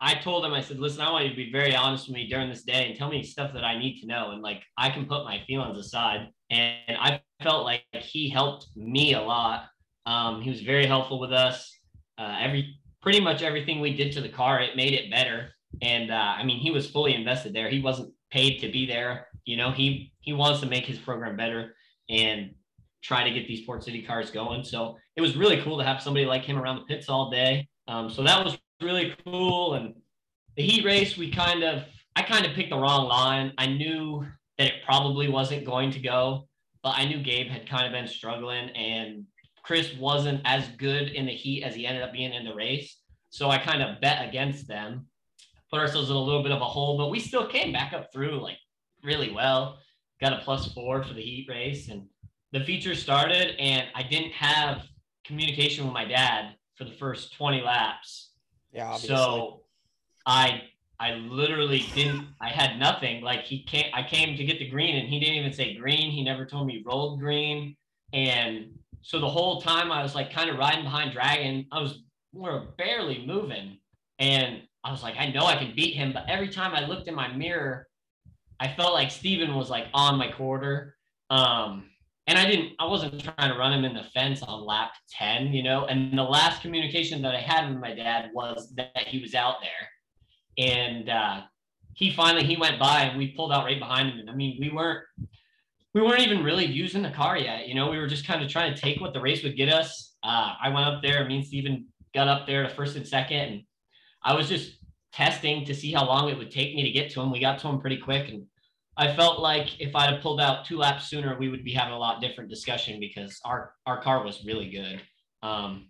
B: I told him, I said, listen, I want you to be very honest with me during this day and tell me stuff that I need to know, and like I can put my feelings aside. And I felt like he helped me a lot. Um, he was very helpful with us. Uh, every pretty much everything we did to the car, it made it better. And uh, I mean, he was fully invested there. He wasn't paid to be there. You know, he he wants to make his program better and try to get these Port City cars going. So it was really cool to have somebody like him around the pits all day. Um, so that was really cool. And the heat race, we kind of I kind of picked the wrong line. I knew that it probably wasn't going to go, but I knew Gabe had kind of been struggling and Chris wasn't as good in the heat as he ended up being in the race. So I kind of bet against them, put ourselves in a little bit of a hole, but we still came back up through like really well. Got a plus four for the heat race and the feature started and I didn't have communication with my dad for the first 20 laps.
C: Yeah, obviously.
B: So I I literally didn't I had nothing. Like he came I came to get the green and he didn't even say green. He never told me rolled green. And so the whole time I was like kind of riding behind Dragon. I was we were barely moving. And I was like, I know I can beat him, but every time I looked in my mirror, I felt like Steven was like on my quarter. Um, and I didn't, I wasn't trying to run him in the fence on lap 10, you know. And the last communication that I had with my dad was that he was out there. And uh, he finally he went by and we pulled out right behind him. And I mean, we weren't we weren't even really using the car yet. You know, we were just kind of trying to take what the race would get us. Uh, I went up there, me and Steven got up there to first and second, and I was just testing to see how long it would take me to get to him. We got to him pretty quick, and I felt like if I'd have pulled out two laps sooner, we would be having a lot different discussion because our our car was really good. Um,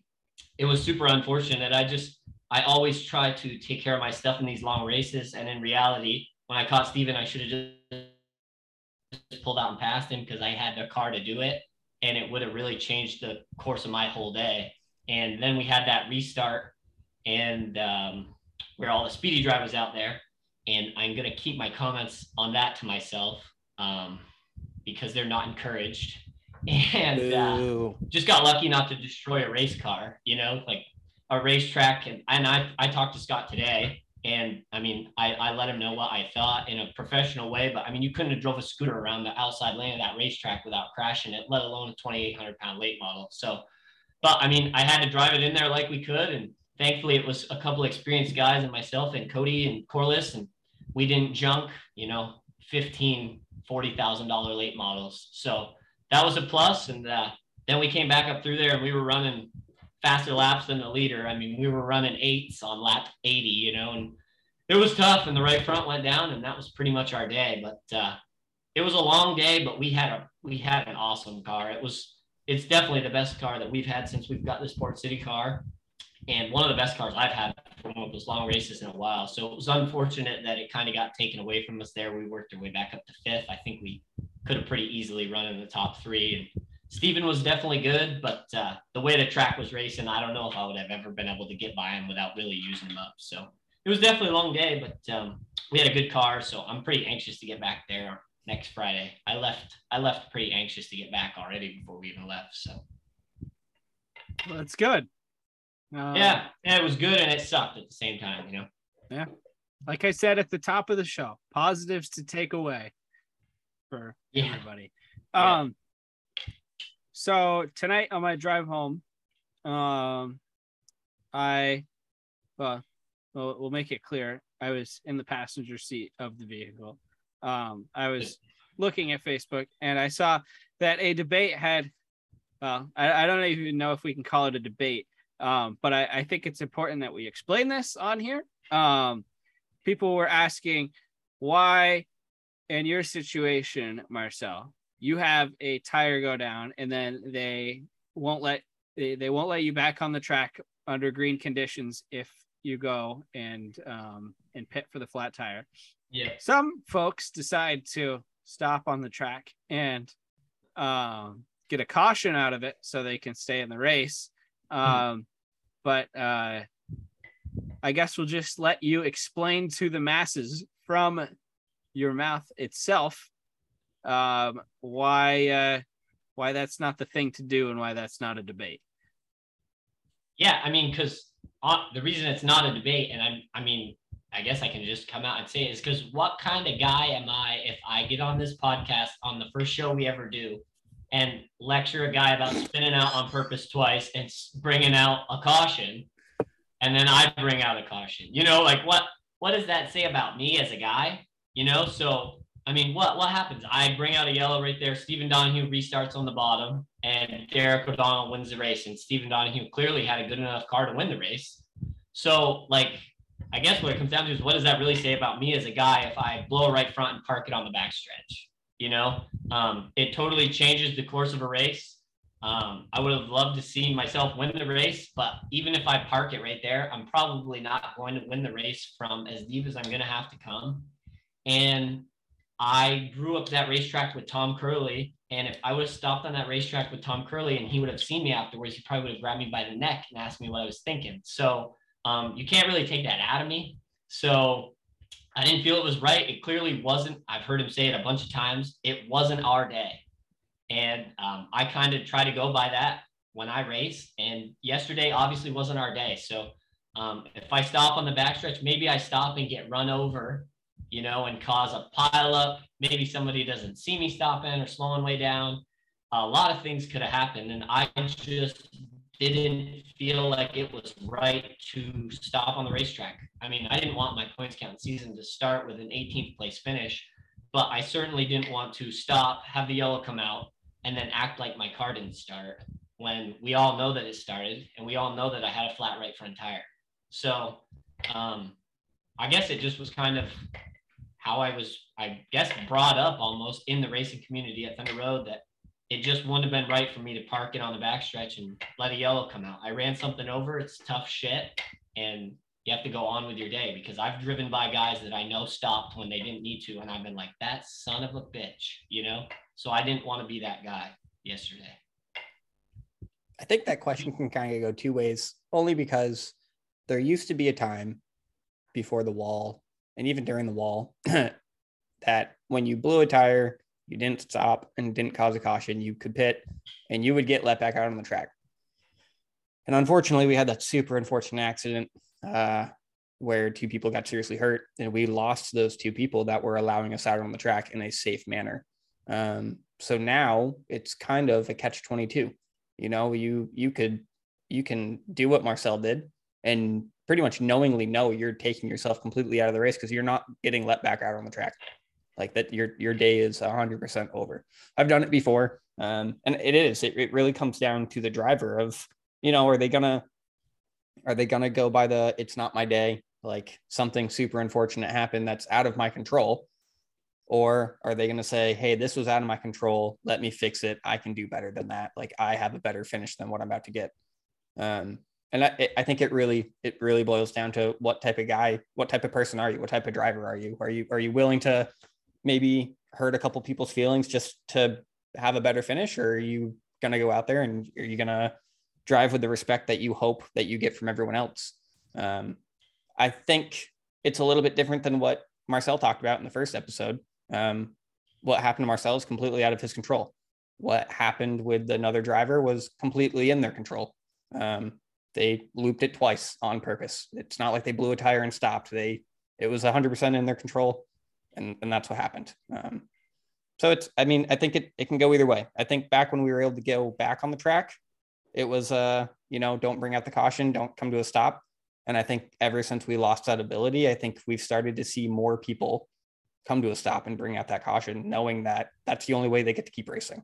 B: it was super unfortunate. I just I always try to take care of my stuff in these long races, and in reality, when I caught Steven, I should have just pulled out and passed him because I had the car to do it, and it would have really changed the course of my whole day. And then we had that restart, and um, where all the Speedy Dry was out there, and I'm gonna keep my comments on that to myself um, because they're not encouraged. <laughs> And uh, just got lucky not to destroy a race car, you know, like a racetrack. And, and I, I talked to Scott today and I mean, I, I let him know what I thought in a professional way, but I mean, you couldn't have drove a scooter around the outside lane of that racetrack without crashing it, let alone a 2,800 pound late model. So, but I mean, I had to drive it in there like we could. And thankfully it was a couple experienced guys and myself and Cody and Corliss, and we didn't junk, you know, 15, $40,000 late models. So that was a plus. And uh, then we came back up through there and we were running faster laps than the leader. I mean, we were running eights on lap 80, you know, and it was tough, and the right front went down, and that was pretty much our day. But uh, it was a long day, but we had a we had an awesome car. It was it's definitely the best car that we've had since we've got this Port City car, and one of the best cars I've had for one of those long races in a while. So it was unfortunate that it kind of got taken away from us there. We worked our way back up to fifth. I think we could have pretty easily run in the top three. And Steven was definitely good, but uh, the way the track was racing, I don't know if I would have ever been able to get by him without really using him up. So it was definitely a long day, but um, we had a good car. So I'm pretty anxious to get back there next Friday. I left I left pretty anxious to get back already before we even left. So
A: well, that's good.
B: Uh, yeah, yeah, it was good and it sucked at the same time, you know.
A: Yeah. Like I said at the top of the show, positives to take away for yeah. everybody. Yeah. Um so tonight on my drive home, um I well, well we'll make it clear. I was in the passenger seat of the vehicle um, I was looking at Facebook and I saw that a debate had, well, I, I don't even know if we can call it a debate, um, but I, I, think it's important that we explain this on here. Um, people were asking why, in your situation, Marcel, you have a tire go down and then they won't let they, they won't let you back on the track under green conditions if you go and um, and pit for the flat tire.
B: Yeah.
A: Some folks decide to stop on the track and um, get a caution out of it so they can stay in the race. Hmm. Um, but uh, I guess we'll just let you explain to the masses from your mouth itself um, why uh, why that's not the thing to do and why that's not a debate.
B: Yeah, I mean, because the reason it's not a debate, and I'm, I mean, I guess I can just come out and say it is because what kind of guy am I if I get on this podcast on the first show we ever do and lecture a guy about spinning out on purpose twice and bringing out a caution, and then I bring out a caution? You know, like what what does that say about me as a guy? You know, so I mean, what what happens? I bring out a yellow right there. Stephen Donahue restarts on the bottom, and Derek O'Donnell wins the race. And Stephen Donahue clearly had a good enough car to win the race. So, like, I guess what it comes down to is what does that really say about me as a guy if I blow right front and park it on the backstretch? You know, um, it totally changes the course of a race. Um, I would have loved to see myself win the race, but even if I park it right there, I'm probably not going to win the race from as deep as I'm going to have to come. And I grew up that racetrack with Tom Curley. And if I would have stopped on that racetrack with Tom Curley and he would have seen me afterwards, he probably would have grabbed me by the neck and asked me what I was thinking. So um, you can't really take that out of me. So I didn't feel it was right. It clearly wasn't. I've heard him say it a bunch of times. It wasn't our day. And um, I kind of try to go by that when I race. And yesterday obviously wasn't our day. So um, if I stop on the backstretch, maybe I stop and get run over, you know, and cause a pile up. Maybe somebody doesn't see me stopping or slowing way down. A lot of things could have happened. And I just didn't feel like it was right to stop on the racetrack. I mean, I didn't want my points count season to start with an 18th place finish, but I certainly didn't want to stop, have the yellow come out, and then act like my car didn't start when we all know that it started and we all know that I had a flat right front tire. So um, I guess it just was kind of how I was, I guess, brought up almost in the racing community at Thunder Road that it just wouldn't have been right for me to park it on the backstretch and let a yellow come out. I ran something over. It's tough shit. And you have to go on with your day because I've driven by guys that I know stopped when they didn't need to. And I've been like, that son of a bitch, you know? So I didn't want to be that guy yesterday.
C: I think that question can kind of go two ways, only because there used to be a time before the wall and even during the wall <clears throat> that when you blew a tire you didn't stop and didn't cause a caution, you could pit and you would get let back out on the track. And unfortunately, we had that super unfortunate accident uh, where two people got seriously hurt, and we lost those two people that were allowing us out on the track in a safe manner. Um, so now it's kind of a catch 22. You know, you you could you can do what Marcel did and pretty much knowingly know you're taking yourself completely out of the race because you're not getting let back out on the track like that your your day is 100% over i've done it before um, and it is it, it really comes down to the driver of you know are they gonna are they gonna go by the it's not my day like something super unfortunate happened that's out of my control? Or are they going to say, hey, this was out of my control. Let me fix it. I can do better than that. Like I have a better finish than what I'm about to get. Um, and I, I think it really it really boils down to what type of guy what type of person are you what type of driver are you are you are you willing to maybe hurt a couple people's feelings just to have a better finish? Or are you going to go out there and are you going to drive with the respect that you hope that you get from everyone else? Um, i think it's a little bit different than what marcel talked about in the first episode. Um, what happened to marcel is completely out of his control. What happened with another driver was completely in their control. Um, they looped it twice on purpose. It's not like they blew a tire and stopped. They it was 100% in their control, and and that's what happened. Um, so it's I mean I think it it can go either way. I think back when we were able to go back on the track, it was uh you know don't bring out the caution, don't come to a stop. And I think ever since we lost that ability, I think we've started to see more people come to a stop and bring out that caution, knowing that that's the only way they get to keep racing.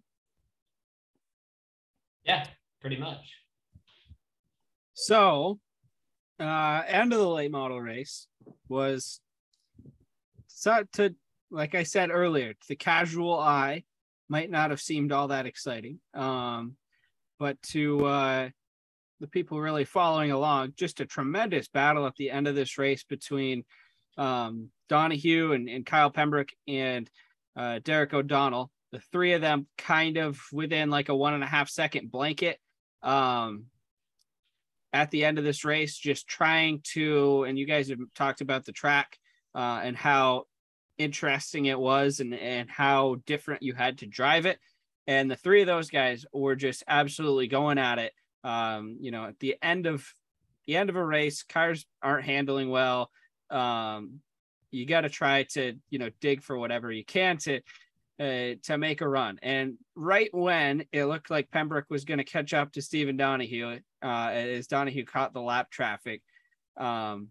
B: Yeah, pretty much.
A: So, uh, end of the late model race was so to like I said earlier, the casual eye might not have seemed all that exciting. Um, but to uh, the people really following along, just a tremendous battle at the end of this race between um, Donahue and, and Kyle Pembroke and uh, Derek O'Donnell. The three of them kind of within like a one and a half second blanket. Um, at the end of this race, just trying to, and you guys have talked about the track uh, and how interesting it was and, and how different you had to drive it. And the three of those guys were just absolutely going at it. Um, you know, at the end of the end of a race, cars aren't handling well. Um, you got to try to, you know, dig for whatever you can to uh, to make a run. And right when it looked like Pembroke was going to catch up to Stephen Donahue, uh, as Donahue caught the lap traffic, um,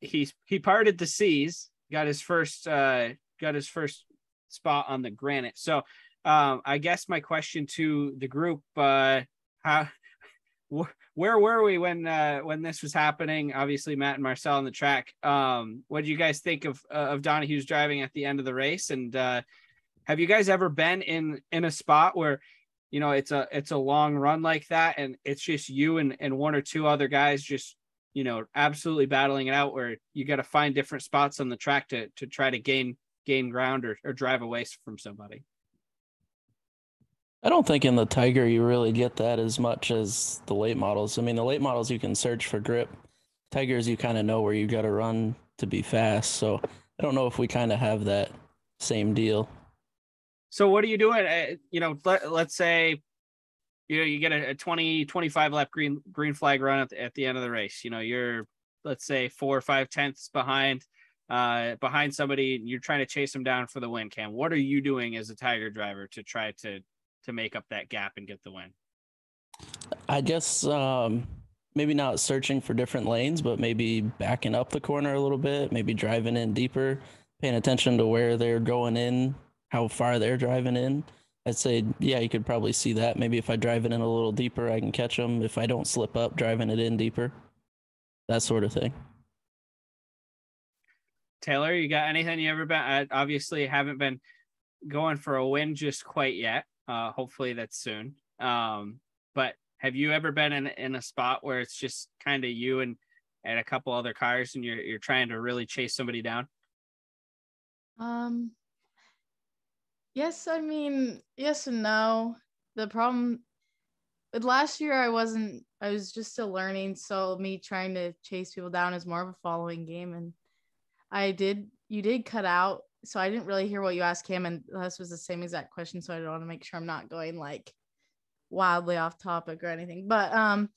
A: he he parted the seas, got his first uh, got his first spot on the granite. So um, I guess my question to the group, uh, how <laughs> where were we when uh, when this was happening? Obviously, Matt and Marcel on the track. Um, what do you guys think of uh, of Donahue's driving at the end of the race? And uh, have you guys ever been in in a spot where you know it's a it's a long run like that and it's just you and, and one or two other guys just you know absolutely battling it out where you got to find different spots on the track to to try to gain gain ground or, or drive away from somebody
E: I don't think in the Tiger you really get that as much as the late models. I mean, the late models you can search for grip. Tigers, you kind of know where you got to run to be fast. So I don't know if we kind of have that same deal.
A: So what are you doing? Uh, you know, let, let's say you know you get a, a 20 25 lap green green flag run at the, at the end of the race. You know, you're let's say four or five tenths behind uh behind somebody and you're trying to chase them down for the win cam what are you doing as a tiger driver to try to to make up that gap and get the win
E: i guess um maybe not searching for different lanes but maybe backing up the corner a little bit maybe driving in deeper paying attention to where they're going in how far they're driving in. I'd say, yeah, you could probably see that. Maybe if I drive it in a little deeper, I can catch them. If I don't slip up driving it in deeper, that sort of thing.
A: Taylor, you got anything you ever been? I obviously haven't been going for a win just quite yet. Uh, hopefully that's soon. Um, but have you ever been in in a spot where it's just kind of you and and a couple other cars, and you're you're trying to really chase somebody down?
D: Um, Yes, I mean, yes and no. The problem with last year, I wasn't, I was just still learning. So, me trying to chase people down is more of a following game. And I did, you did cut out. So, I didn't really hear what you asked him. And this was the same exact question. So, I don't want to make sure I'm not going like wildly off topic or anything. But, um,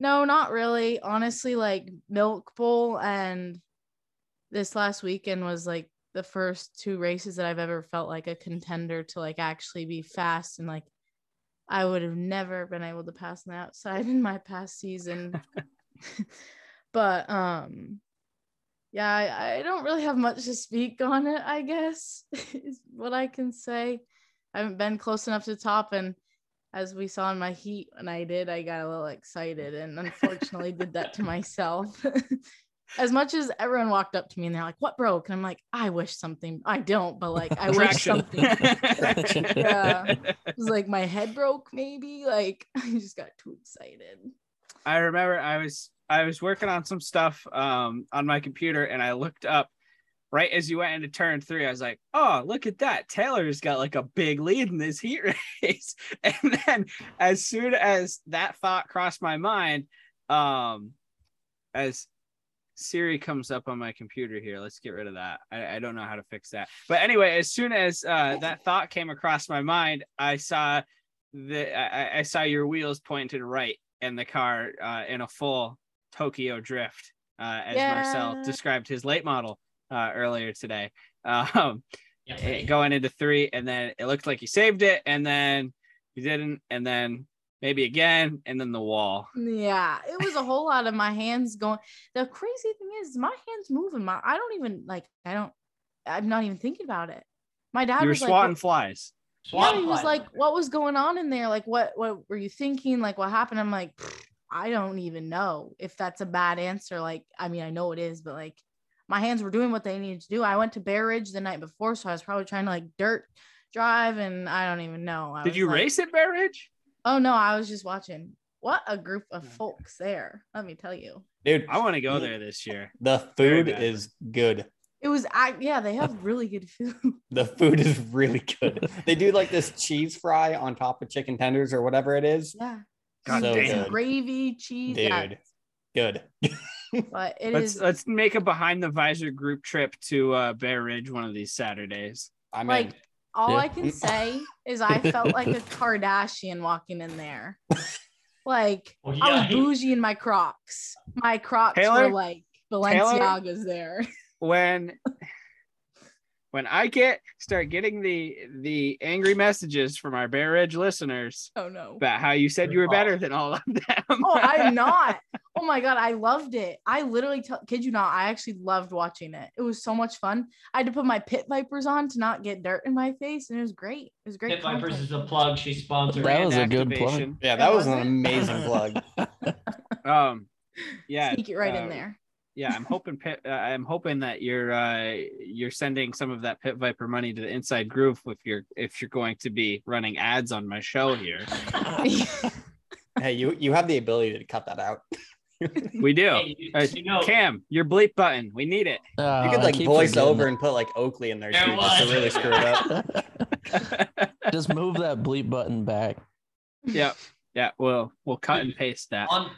D: no, not really. Honestly, like Milk Bowl and this last weekend was like the first two races that I've ever felt like a contender to like actually be fast and like I would have never been able to pass on the outside <laughs> in my past season. <laughs> but um yeah, I, I don't really have much to speak on it, I guess, <laughs> is what I can say. I haven't been close enough to top and as we saw in my heat when I did, I got a little excited and unfortunately did that to myself. As much as everyone walked up to me and they're like, "What broke?" and I'm like, "I wish something. I don't, but like, I wish something." <laughs> <laughs> Yeah. It was like my head broke, maybe. Like <laughs> I just got too excited.
A: I remember I was I was working on some stuff um on my computer and I looked up right as you went into turn three. I was like, oh, look at that. Taylor's got like a big lead in this heat race. And then as soon as that thought crossed my mind, um as Siri comes up on my computer here. Let's get rid of that. I, I don't know how to fix that. But anyway, as soon as uh, that thought came across my mind, I saw the I, I saw your wheels pointed right and the car uh, in a full Tokyo drift, uh, as Marcel described his late model uh, earlier today. <laughs> Um,
B: Yeah,
A: eh, going into three, and then it looked like he saved it, and then he didn't, and then maybe again, and then the wall.
D: Yeah, it was a <laughs> whole lot of my hands going. The crazy thing is, my hands moving. My I don't even like. I don't. I'm not even thinking about it. My dad
A: You
D: was like,
A: swatting
D: what-
A: flies.
B: Swan
D: yeah, he was like, "What was going on in there? Like, what what were you thinking? Like, what happened?" I'm like, I don't even know if that's a bad answer. Like, I mean, I know it is, but like, my hands were doing what they needed to do. I went to Bear Ridge the night before, so I was probably trying to like dirt drive, and I don't even know. I
A: Did you
D: like-
A: race at Bear Ridge?
D: Oh no, I was just watching. What a group of folks there. Let me tell you.
C: Dude,
A: I want to go there this year.
C: the food
A: bad.
C: is good.
D: It was I yeah, they have really good food. <laughs>
C: The food is really good. <laughs> they do like this cheese fry on top of chicken tenders or whatever it is.
D: yeah.
A: God
C: so
A: damn.
C: good.
D: Gravy, cheese.
C: Dude,
D: Yeah,
C: good. <laughs>
D: but it
A: Let's
D: is
A: let's make a behind the visor group trip to uh, Bear Ridge one of these Saturdays.
C: I mean,
D: like all
E: Yeah.
D: I can say is I felt like a Kardashian walking in there. Like
B: Well,
D: I was bougie in my Crocs. My Crocs
A: Taylor?
D: were like Balenciagas there. <laughs>
A: When when I get start getting the the angry messages from our Bear Ridge listeners
D: Oh no.
A: about how you said you were better than all of them.
D: Oh, I'm <laughs> not. Oh my god, I loved it. I literally tell kid you not, I actually loved watching it. It was so much fun. I had to put my pit vipers on to not get dirt in my face, and it was great. It was great.
B: Pit Vipers is a plug. She sponsored.
E: That was a good plug.
C: yeah, that was an
D: Was it?
C: amazing <laughs> plug.
A: Um, yeah,
D: Sneak it right in
A: uh,
D: there.
A: Yeah. I'm hoping pit, uh, I'm hoping that you're uh, you're sending some of that Pit Viper money to the Inside Groove if you're if you're going to be running ads on my show here. <laughs>
C: hey, you you have the ability to cut that out.
A: We do.
B: Hey, you,
A: Uh,
B: you know,
A: Cam, your bleep button. We need it.
C: You
E: Oh,
C: could like voice over
E: that.
C: and put like Oakley in there
B: There
C: too, just to really screw it up. <laughs> <laughs>
E: Just move that bleep button back.
A: yeah, yeah. We'll we'll cut and paste that.
B: on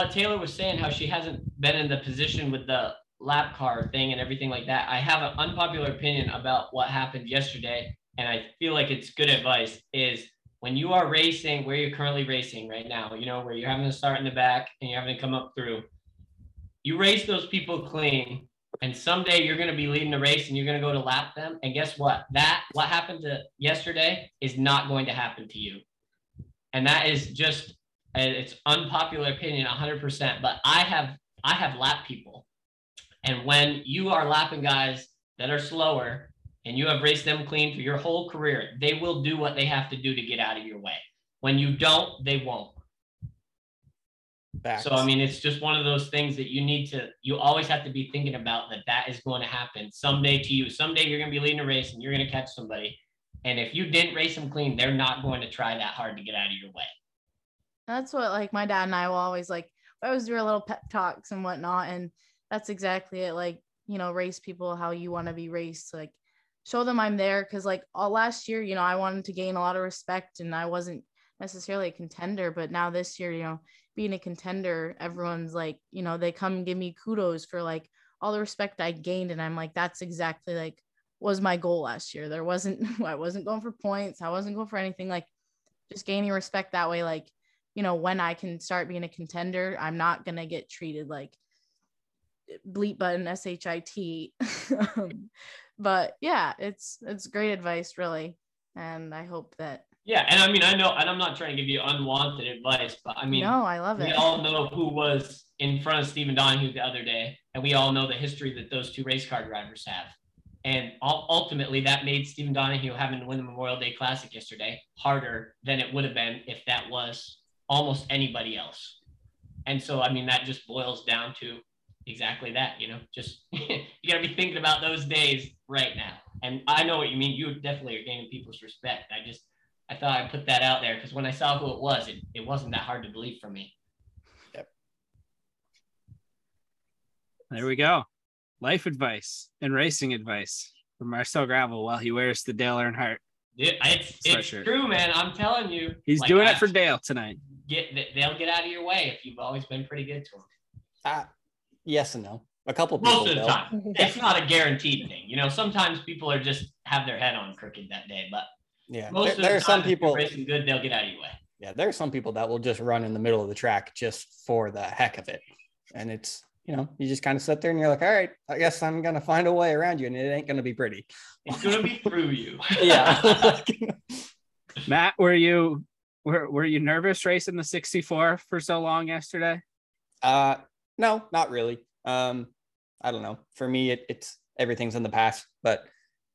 B: what Taylor was saying, how she hasn't been in the position with the lap car thing and everything like that. I have an unpopular opinion about what happened yesterday, and I feel like it's good advice. Is when you are racing where you're currently racing right now, you know, where you're having to start in the back and you're having to come up through, you race those people clean. And someday you're going to be leading the race and you're going to go to lap them. And guess what? That, what happened to yesterday is not going to happen to you. And that is just and it's unpopular opinion 100% but i have i have lap people. And when you are lapping guys that are slower and you have raced them clean for your whole career they will do what they have to do to get out of your way. When you don't they won't.
C: Facts.
B: so i mean it's just one of those things that you need to you always have to be thinking about that that is going to happen someday to you. Someday you're going to be leading a race and you're going to catch somebody. And if you didn't race them clean they're not going to try that hard to get out of your way
D: That's what like my dad and I will always like we always do our little pep talks and whatnot. And that's exactly it. Like, you know, race people how you want to be raced. Like show them I'm there. Cause like all last year, you know, I wanted to gain a lot of respect and I wasn't necessarily a contender. But now this year, you know, being a contender, everyone's like, you know, they come and give me kudos for like all the respect I gained. And I'm like, that's exactly like was my goal last year. There wasn't <laughs> I wasn't going for points. I wasn't going for anything like just gaining respect that way. Like you know, when I can start being a contender, I'm not gonna get treated like bleep button shit. <laughs> um, but yeah, it's it's great advice, really, and I hope that.
B: Yeah, and I mean, I know, and I'm not trying to give you unwanted advice, but I mean,
D: no, I love
B: we
D: it.
B: all know who was in front of Stephen Donahue the other day, and we all know the history that those two race car drivers have. And ultimately, that made Stephen Donahue having to win the Memorial Day Classic yesterday harder than it would have been if that was almost anybody else. And so, I mean, that just boils down to exactly that. You know, just <laughs> you got to be thinking about those days right now. And I know what you mean. You definitely are gaining people's respect. I just I thought I'd put that out there because when I saw who it was, it, it wasn't that hard to believe for me. Yep.
A: There we go. Life advice and racing advice from Marcel Gravel while he wears the Dale Earnhardt.
B: It, it's it's true, man. I'm telling you.
A: He's
B: Like,
A: doing
B: I-
A: it for Dale tonight.
B: Get they'll get out of your way if you've always been pretty good to them.
C: Uh, yes and no. A couple people
B: Most of the time, <laughs> it's not a guaranteed thing. You know, sometimes people are just have their head on crooked that day, but
C: Yeah,
B: most
C: there,
B: of the
C: there are some people.
B: racing good, they'll get out of your way.
C: Yeah, there are some people that will just run in the middle of the track just for the heck of it, and it's you know you just kind of sit there and you're like, all right, I guess I'm gonna find a way around you, and it ain't gonna be pretty.
B: It's gonna be through you. <laughs>
C: Yeah. <laughs>
A: Matt, were you were, were you nervous racing the 64 for so long yesterday?
C: Uh, no, not really. Um, I don't know. For me, it, it's everything's in the past, but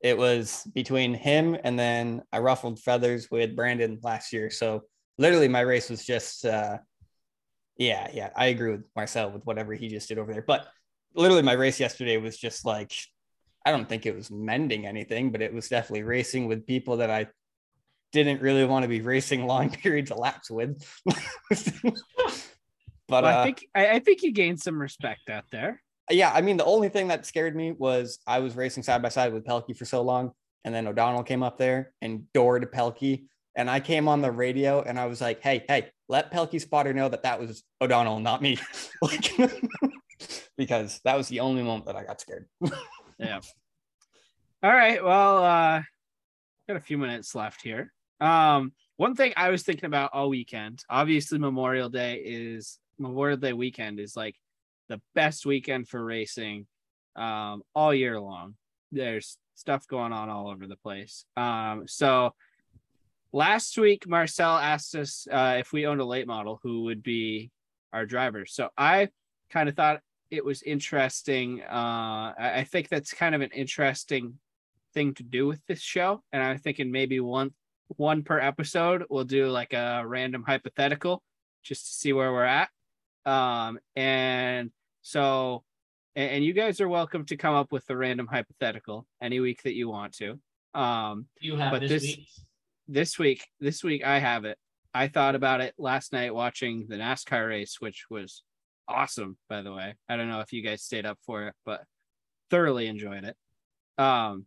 C: it was between him and then I ruffled feathers with Brandon last year. So literally, my race was just, uh, yeah, yeah. I agree with Marcel with whatever he just did over there. But literally, my race yesterday was just like, I don't think it was mending anything, but it was definitely racing with people that I didn't really want to be racing <laughs> long periods of laps with. <laughs> but
A: Well,
C: uh,
A: I think I, I think you gained some respect out there.
C: yeah, I mean, the only thing that scared me was I was racing side by side with Pelkey for so long, and then O'Donnell came up there and doored Pelkey, and I came on the radio and I was like, "Hey, hey, let Pelkey spotter know that that was O'Donnell, not me," <laughs> like, <laughs> because that was the only moment that I got scared. <laughs>
A: Yeah. All right. Well, uh, got a few minutes left here. Um, one thing I was thinking about all weekend, obviously Memorial Day is Memorial Day weekend is like the best weekend for racing um all year long. There's stuff going on all over the place. Um, so last week Marcel asked us uh if we owned a late model, who would be our driver. So I kind of thought it was interesting. Uh, I, think that's kind of an interesting thing to do with this show, and I'm thinking maybe one one per episode we'll do like a random hypothetical just to see where we're at. Um, and so, and, and you guys are welcome to come up with a random hypothetical any week that you want to. Um,
B: You have
A: But
B: this,
A: this-
B: week.
A: This week this week i have it i thought about it last night watching the nascar race which was awesome by the way i don't know if you guys stayed up for it but thoroughly enjoyed it um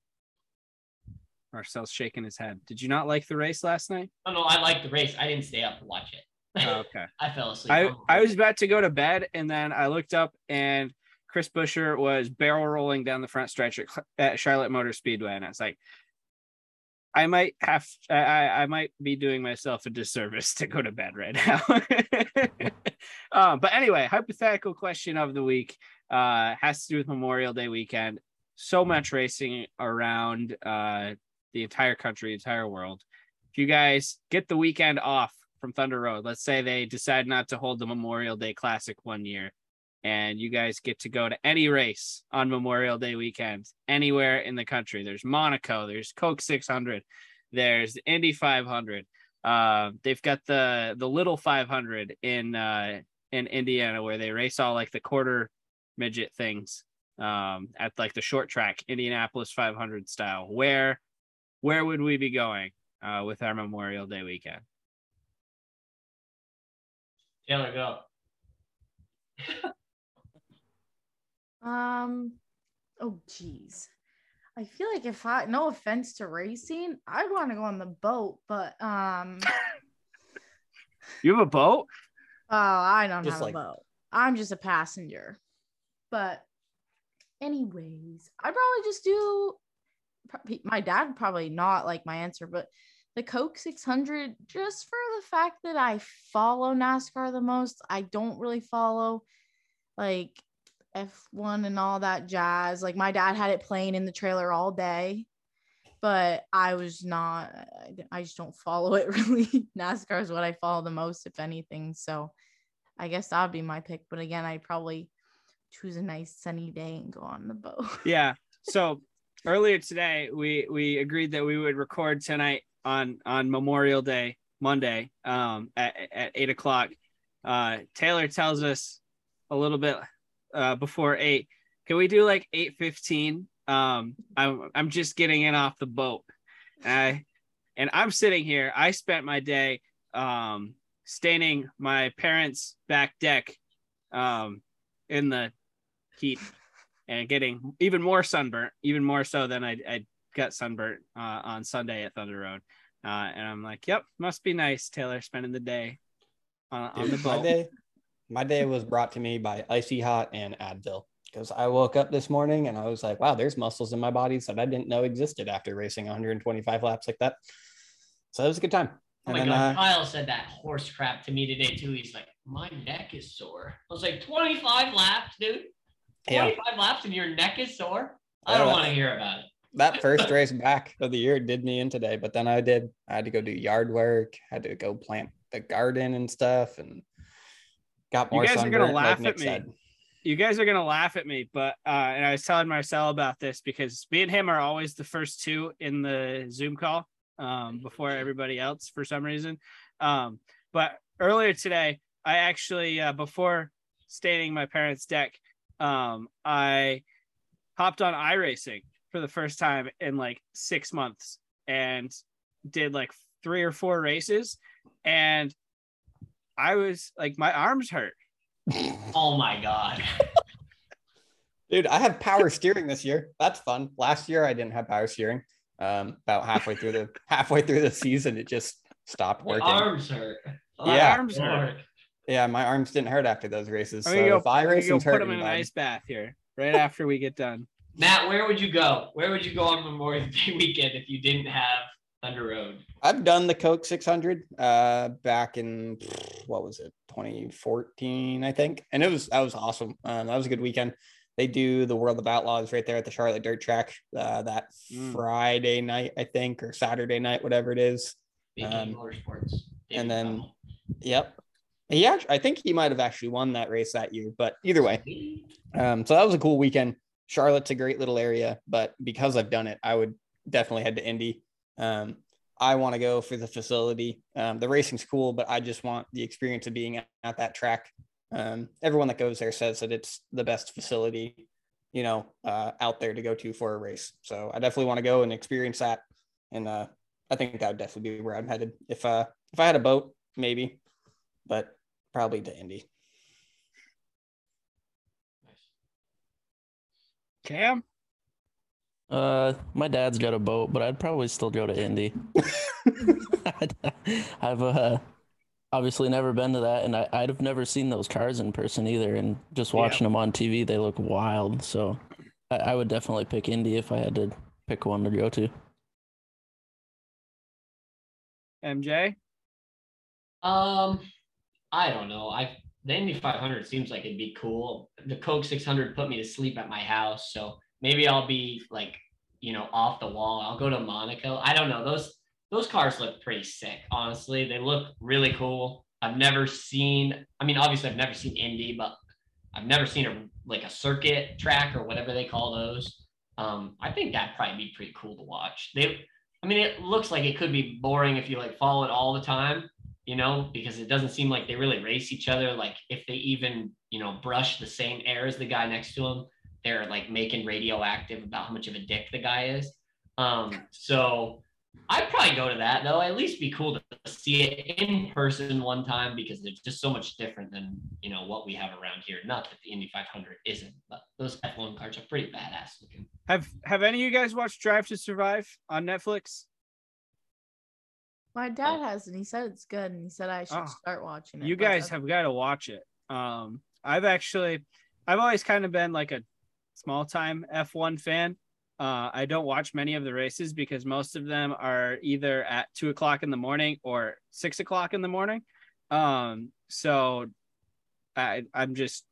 A: marcel's shaking his head did you not like the race last night
B: Oh no, I like the race. I didn't stay up to watch it.
A: Oh, <laughs> okay
B: I fell asleep.
A: I, I was about to go to bed and then I looked up and Chris Buescher was barrel rolling down the front stretch at, at Charlotte Motor Speedway. And I was like, I might have, I, I might be doing myself a disservice <laughs> to go to bed right now. um, <laughs> but anyway, hypothetical question of the week uh, has to do with Memorial Day weekend. So much racing around uh, the entire country, entire world. If you guys get the weekend off from Thunder Road, let's say they decide not to hold the Memorial Day Classic one year, and you guys get to go to any race on Memorial Day weekend anywhere in the country. There's Monaco, there's Coke 600, there's the Indy 500. Uh, they've got the the little 500 in uh, in Indiana where they race all like the quarter midget things um, at like the short track Indianapolis 500 style. Where where would we be going uh, with our Memorial Day weekend?
B: Taylor, go. <laughs>
D: Um, oh geez. I feel like if I no offense to racing, I'd want to go on the boat, but um <laughs>
A: You have a boat?
D: oh I don't
C: Just
D: have
C: like-
D: a boat. I'm just a passenger. But anyways, I'd probably just do my dad probably not like my answer, but the Coke 600 just for the fact that I follow NASCAR the most. I don't really follow like F1 and all that jazz. Like my dad had it playing in the trailer all day, but I was not, I, I just don't follow it <laughs> really. NASCAR is what I follow the most, if anything. So I guess that would be my pick. But again, I'd probably choose a nice sunny day and go on the boat. <laughs>
A: Yeah. So earlier today, we we agreed that we would record tonight on on Memorial Day, Monday, um, at, at eight o'clock. Uh, Taylor tells us a little bit uh, before eight. Can we do like eight fifteen? Um, I'm I'm just getting in off the boat, and I and I'm sitting here. I spent my day um staining my parents' back deck um in the heat and getting even more sunburnt, even more so than I, I got sunburnt uh, on Sunday at Thunder Road. Uh, and I'm like, yep, must be nice, Taylor, spending the day on, on the
C: Dude, <laughs> my
A: boat.
C: day, my day was brought to me by Icy Hot and Advil because I woke up this morning and I was like, wow, there's muscles in my body that I didn't know existed after racing 125 laps like that. So it was a good time.
B: Oh
C: And
B: my
C: then,
B: god,
C: uh,
B: Kyle said that horse crap to me today too. He's like, my neck is sore. I was like, 25 laps, dude.
C: yeah,
B: 25 laps and your neck is sore. I don't want to hear about it.
C: that first <laughs> race back of the year did me in today, but then I did, I had to go do yard work, had to go plant the garden and stuff and got
A: You guys are gonna laugh at me.
C: said.
A: you guys are gonna laugh at me, but uh, and I was telling Marcel about this because me and him are always the first two in the Zoom call um, before everybody else for some reason. Um, but earlier today, I actually uh, before staining my parents' deck, um, I hopped on iRacing for the first time in like six months and did like three or four races, and I was like my arms hurt. <laughs>
B: Oh my god.
C: Dude, I have power steering this year. That's fun. Last year I didn't have power steering. Um, about halfway through the <laughs> halfway through the season, it just stopped
B: Your
C: working.
B: arms hurt.
A: My
C: Yeah.
A: arms hurt.
C: Yeah, my arms didn't hurt after those races.
A: I'm
C: So
A: gonna go,
C: if
A: I'm gonna go
C: iRacing's
A: put
C: hurt
A: him in an ice bath here right after we get done.
B: Matt, where would you go? Where would you go on Memorial Day weekend if you didn't have Thunder Road?
C: I've done the Coke 600 uh, back in what was it, 2014, I think, and it was that was awesome. Um, that was a good weekend. They do the World of Outlaws right there at the Charlotte Dirt Track uh, that
A: Mm.
C: Friday night, I think, or Saturday night, whatever it is. Um,
B: Motorsports.
C: and then-
B: Powell.
C: Yep. He actually, I think he might have actually won that race that year, but either way, um, so that was a cool weekend. Charlotte's a great little area, but because I've done it, I would definitely head to Indy. Um, I want to go for the facility. Um, the racing's cool, but I just want the experience of being at, at that track. Um, everyone that goes there says that it's the best facility, you know, uh, out there to go to for a race. So I definitely want to go and experience that. And uh, I think that would definitely be where I'm headed. If uh, if I had a boat, maybe, but probably to Indy.
A: Cam,
E: Uh, my dad's got a boat, but I'd probably still go to Indy. <laughs> I've uh, obviously never been to that, and I, I'd have never seen those cars in person either. And just
A: Yeah.
E: watching them on TV, they look wild. So I, I would definitely pick Indy if I had to pick one to go to.
A: MJ.
B: Um, I don't know. I the Indy 500 seems like it'd be cool. The Coke 600 put me to sleep at my house, so maybe I'll be like, you know, off the wall. I'll go to Monaco. I don't know. Those those cars look pretty sick. Honestly, they look really cool. I've never seen. I mean, obviously, I've never seen Indy, but I've never seen a like a circuit track or whatever they call those. Um, I think that'd probably be pretty cool to watch. They, I mean, it looks like it could be boring if you like follow it all the time you know, because it doesn't seem like they really race each other. Like if they even, you know, brush the same air as the guy next to them, they're like making radioactive about how much of a dick the guy is. Um, so I'd probably go to that though. At least be cool to see it in person one time because it's just so much different than you know what we have around here. Not that the Indy 500 isn't, but those F1 cars are pretty badass looking.
A: Have Have any of you guys watched Drive to Survive on Netflix?
D: My dad has, and he said it's good, and he said I should
A: Oh,
D: start watching it.
A: You guys have got to watch it. Um, I've actually, I've always kind of been like a small time F1 fan. Uh, I don't watch many of the races because most of them are either at two o'clock in the morning or six o'clock in the morning. Um, so I, I'm just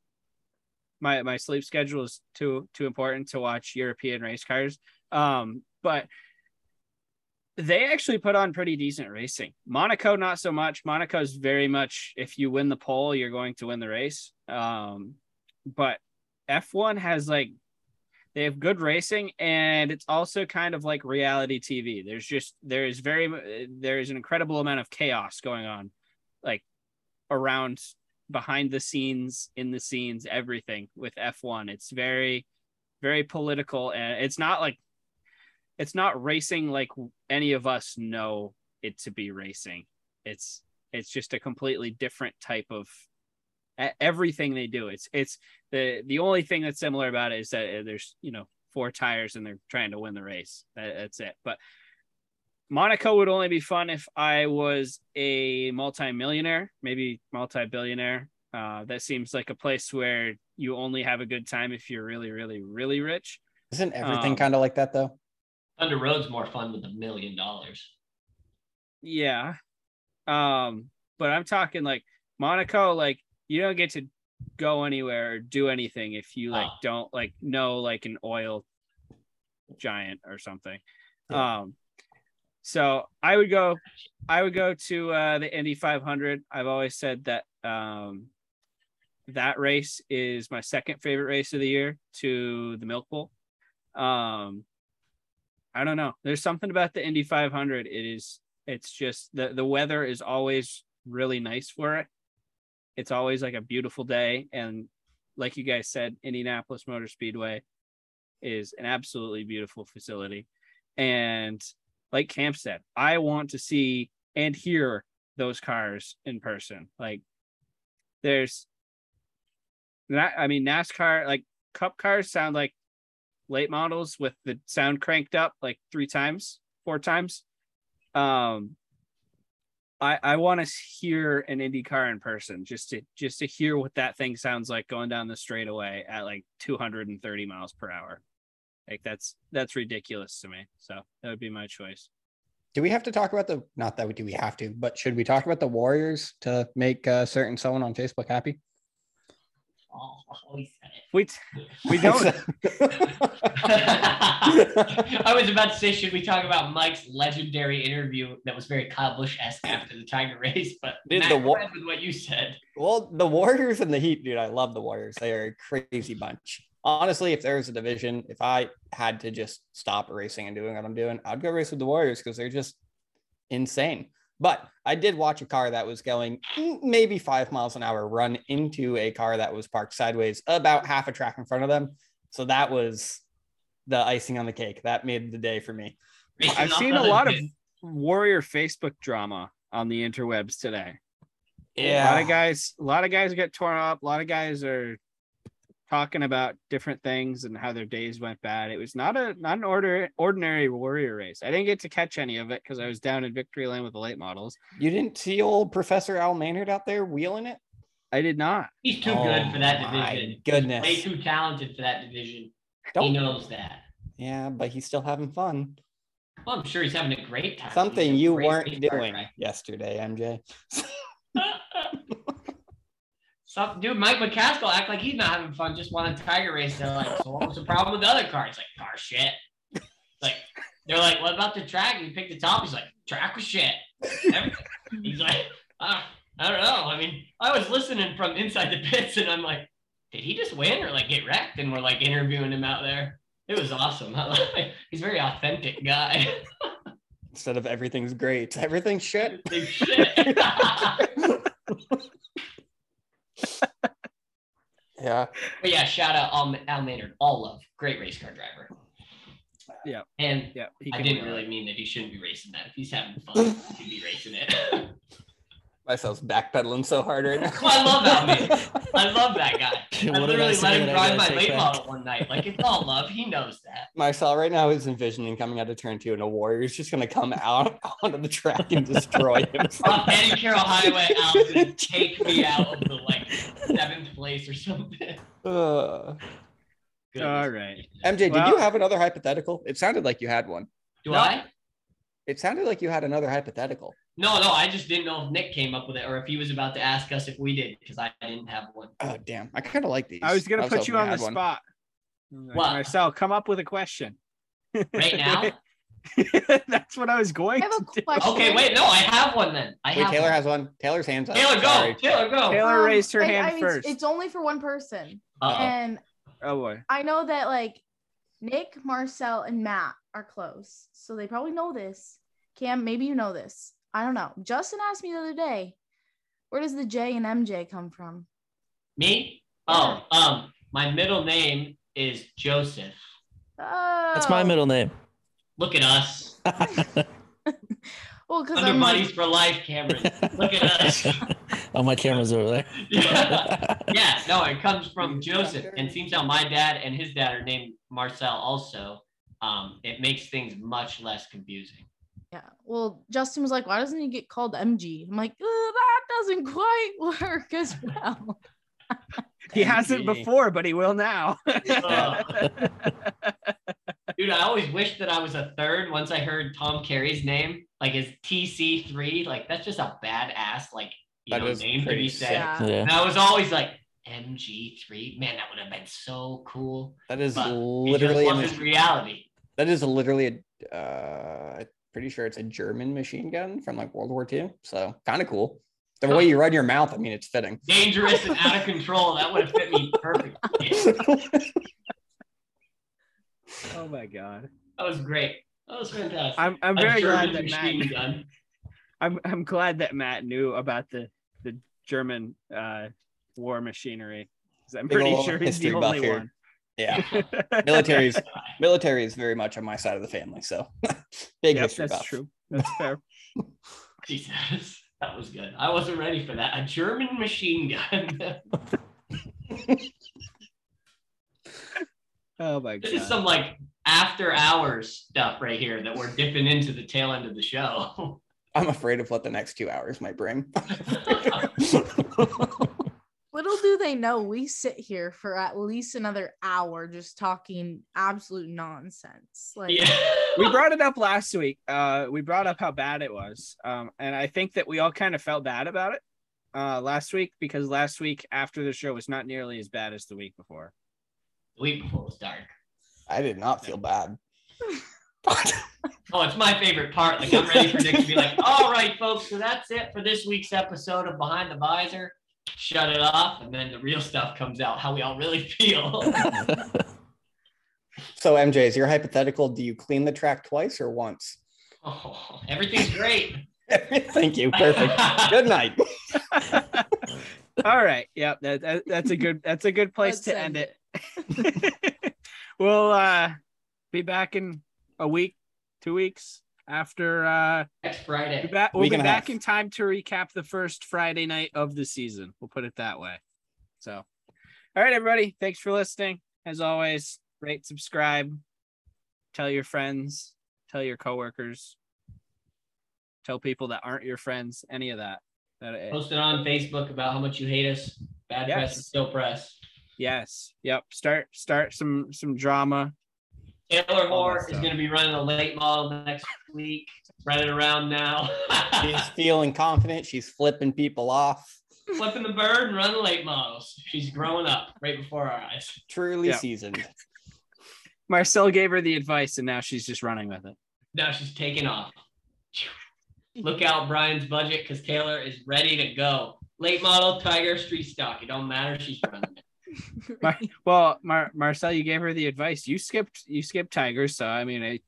A: my my sleep schedule is too too important to watch European race cars. Um, but they actually put on pretty decent racing. Monaco, not so much. Monaco's very much if you win the pole, you're going to win the race. Um, but F1 has like they have good racing and it's also kind of like reality TV. There's just there is very there is an incredible amount of chaos going on like around behind the scenes, in the scenes, everything with F1. It's very, very political, and it's not like it's not racing like any of us know it to be racing. It's it's just a completely different type of everything they do. It's it's the the only thing that's similar about it is that uh, there's you know four tires and they're trying to win the race. That, that's it. But Monaco would only be fun if I was a multi-millionaire, maybe multi-billionaire. Uh, that seems like a place where you only have a good time if you're really, really, really rich.
C: Isn't everything
A: Um,
C: kind of like that though?
B: Thunder Road's more fun with a million dollars.
A: Yeah. Um, but I'm talking like Monaco, like you don't get to go anywhere or do anything if you like
B: Oh.
A: don't like know like an oil giant or something.
C: Yeah.
A: Um so I would go I would go to uh the Indy 500. I've always said that um that race is my second favorite race of the year to the Milk Bowl. Um I don't know. There's something about the Indy 500. It is it's just the the weather is always really nice for it. It's always like a beautiful day and like you guys said Indianapolis Motor Speedway is an absolutely beautiful facility. And like Camp said, I want to see and hear those cars in person. Like there's that I mean NASCAR like cup cars sound like late models with the sound cranked up like three times, four times. Um I I want to hear an Indy car in person just to just to hear what that thing sounds like going down the straightaway at like 230 miles per hour. Like that's that's ridiculous to me. So that would be my choice.
C: Do we have to talk about the? Not that we do. We have to, but should we talk about the Warriors to make uh, certain someone on Facebook happy?
B: Oh, <laughs> oh, he said it.
A: We t- we <laughs> don't <laughs>
B: I was about to say, should we talk about Mike's legendary interview that was very Kyle Busch esque after the Tiger race? But
C: Dude,
B: Matt,
C: the
B: go
C: wa-
B: with what you said.
C: well, the Warriors and the Heat, dude. I love the Warriors. They are a crazy bunch. Honestly, if there was a division, if I had to just stop racing and doing what I'm doing, I'd go race with the Warriors because they're just insane. But I did watch a car that was going maybe five miles an hour run into a car that was parked sideways about half a track in front of them. So that was the icing on the cake. That made the day for me.
B: Racing
A: I've seen a
B: other
A: lot of warrior Facebook drama on the interwebs today. Yeah. A lot of guys, a lot of guys get torn up. A lot of guys are talking about different things and how their days went bad. It was not a not an order ordinary warrior race. I didn't get to catch any of it because I was down in victory lane with the late models.
C: You didn't see old Professor Al Maynard out there wheeling it?
A: I did not.
B: He's too
C: Oh
B: good for that
C: my
B: division.
C: goodness.
B: Way too talented for that division. He
C: Don't.
B: knows that.
C: Yeah, but he's still having fun.
B: Well, I'm sure he's having a great time.
C: Something you weren't
B: race car
C: doing yesterday, MJ. <laughs> <laughs>
B: Some dude, Mike McCaskill act like he's not having fun, just won a tiger race. They're like, so what was the problem with the other car? He's like, car shit. Like, they're like, what about the track? He picked the top. He's like, track was shit. He's like, "Ah, I don't know. I mean, I was listening from inside the pits, and I'm like, did he just win or like get wrecked? And we're like interviewing him out there. It was awesome. <laughs> He's a very authentic guy.
C: Instead of everything's great, everything's shit.
B: Big shit. <laughs> <laughs> <laughs>
C: Yeah.
B: But yeah, shout out Al, Al Maynard. All love. Great race car driver.
A: Yeah.
B: And
A: Yeah, he
B: I didn't really mean that he shouldn't be racing that. If he's having fun, he should be racing it. <laughs>
C: Marcel's backpedaling so hard right now.
B: Well, I love Al Maynard. <laughs> I love that guy. I
E: What did
B: literally
E: say
B: let him drive my late
E: back?
B: model one night. Like it's all love. He knows that.
C: Marcel right now is envisioning coming out of turn two and a warrior is just gonna come out <laughs> onto the track and destroy <laughs> him.
B: On Eddie Carroll Highway, Al's gonna take me out of the like seventh place or something.
C: Uh,
A: All right.
C: MJ, did
A: Well-
C: you have another hypothetical? It sounded like you had one.
B: Do
A: No.
B: I?
C: It sounded like you had another hypothetical.
B: No, no. I just didn't know if Nick came up with it or if he was about to ask us if we did because I didn't have one.
C: Oh damn! I kind of like these.
A: I was gonna put you on the
C: one.
A: spot.
B: What?
A: Marcel, come up with a question.
B: Right <laughs> now?
A: That's what I was going
D: I have a
A: to do.
D: question.
B: Okay, wait. No, I have one then. I
C: Wait,
B: have
C: Taylor
B: one.
C: has one. Taylor's hands up.
B: Taylor, go.
C: Sorry.
B: Taylor, go.
A: Taylor
D: Um,
A: raised her
D: I-
A: hand
D: I mean,
A: first.
D: It's, it's only for one person.
B: Uh-oh.
D: And
A: Oh boy.
D: I know that like Nick, Marcel, and Matt are close. So they probably know this. Cam, maybe you know this. I don't know. Justin asked me the other day, Where does the J and MJ come from?
B: Me? Oh, um, my middle name is Joseph.
D: Oh,
E: That's my middle name.
B: Look at us. <laughs>
D: Well, because
B: Under
D: I'm
B: buddies
D: like,
B: for life, Cameron. Look at <laughs> us.
E: oh, my camera's over there. <laughs>
B: yeah. yeah, no, it comes from Joseph. And seems how my dad and his dad are named Marcel also. Um, it makes things much less confusing.
D: yeah. Well, Justin was like, why doesn't he get called MG? I'm like, "Uh, that doesn't quite <laughs> work as well. <laughs>
A: He hasn't before, but he will now. <laughs>
B: Ugh. Dude, I always wished that I was a third once I heard Tom Carey's name, like his TC3. Like, that's just a badass, like, you
C: That
B: know, name to be said.
D: Yeah.
E: Yeah.
B: And I was always like, MG3. Man, that would have been so cool.
C: That is
B: But
C: literally
B: it
C: a
B: reality.
C: That is literally a uh pretty sure it's a German machine gun from like World War II. So kind of cool. The way you run your mouth, I mean, it's fitting.
B: Dangerous and out of control. That would have fit me perfectly. <laughs>
A: oh my god.
B: That was great. That was fantastic.
A: I'm I'm very glad that Matt
B: gun.
A: I'm I'm glad that Matt knew about the the German uh war machinery. 'Cause I'm
C: Big
A: pretty sure he's the only
C: here.
A: one.
C: Yeah, <laughs> military's military is very much on my side of the family. So <laughs> big
A: Yep,
C: history
A: that's
C: buff.
A: true. That's fair. <laughs>
B: Jesus, that was good. I wasn't ready for that. A German machine gun.
A: Oh my god!
B: this is some like after hours stuff right here that we're dipping into the tail end of the show.
C: I'm afraid of what the next two hours might bring.
D: Little do they know, we sit here for at least another hour just talking absolute nonsense. Like,
B: yeah.
A: we brought it up last week. Uh, we brought up how bad it was, um, and I think that we all kind of felt bad about it uh, last week because last week after the show was not nearly as bad as the week before.
B: the week before was dark.
C: I did not feel bad. <laughs> <laughs>
B: Oh, it's my favorite part. Like I'm ready for Nick to be like, <laughs> all right, folks, so that's it for this week's episode of Behind the Visor. Shut it off, and then the real stuff comes out, how we all really <laughs> feel. <laughs>
C: So MJ, is your hypothetical? Do you clean the track twice or once?
B: Oh, everything's great. <laughs>
C: Thank you. Perfect. Good night.
A: all right, yeah, that, that, that's a good that's a good place
D: let's
A: to end
D: end
A: it. we'll uh, be back in a week, two weeks after. Uh,
B: Next
A: Be
B: Friday.
A: back, we'll
C: Week
A: be back in time to recap the first Friday night of the season. We'll put it that way. So, all right, everybody. Thanks for listening. As always, rate, subscribe, tell your friends, tell your coworkers, tell people that aren't your friends, any of that. That
B: Post it on Facebook about how much you hate us. Bad press is still press.
A: yes, yep. Start start some some drama.
B: Taylor
A: All
B: Moore is going to be running a late model next week. Running around now. <laughs>
C: She's feeling confident. She's flipping people off.
B: Flipping the bird and running late models. She's growing up right before our eyes.
C: Truly
A: Yeah.
C: seasoned. <laughs>
A: Marcel gave her the advice, and now she's just running with it.
B: Now she's taking off. Look out, Brian's budget, because Taylor is ready to go. Late model, Tiger, street stock. It don't matter. She's running it. <laughs>
A: Mar- well, Mar- Marcel, you gave her the advice. You skipped you skipped Tigers, so I mean, I,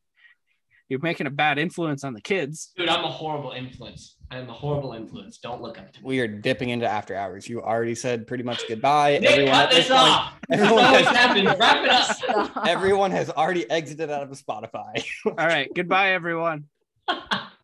A: you're making a bad influence on the kids.
B: Dude, I'm a horrible influence. I'm a horrible influence. Don't look up to me.
C: We are dipping into after hours. You already said pretty much goodbye.
B: Nick,
C: everyone
B: cut
C: this
B: this
C: point,
B: off. <laughs>
C: Everyone
B: always
C: has-
B: happens. Wrap it up.
D: Stop.
C: everyone has already exited out of Spotify.
A: All right, goodbye, everyone. <laughs>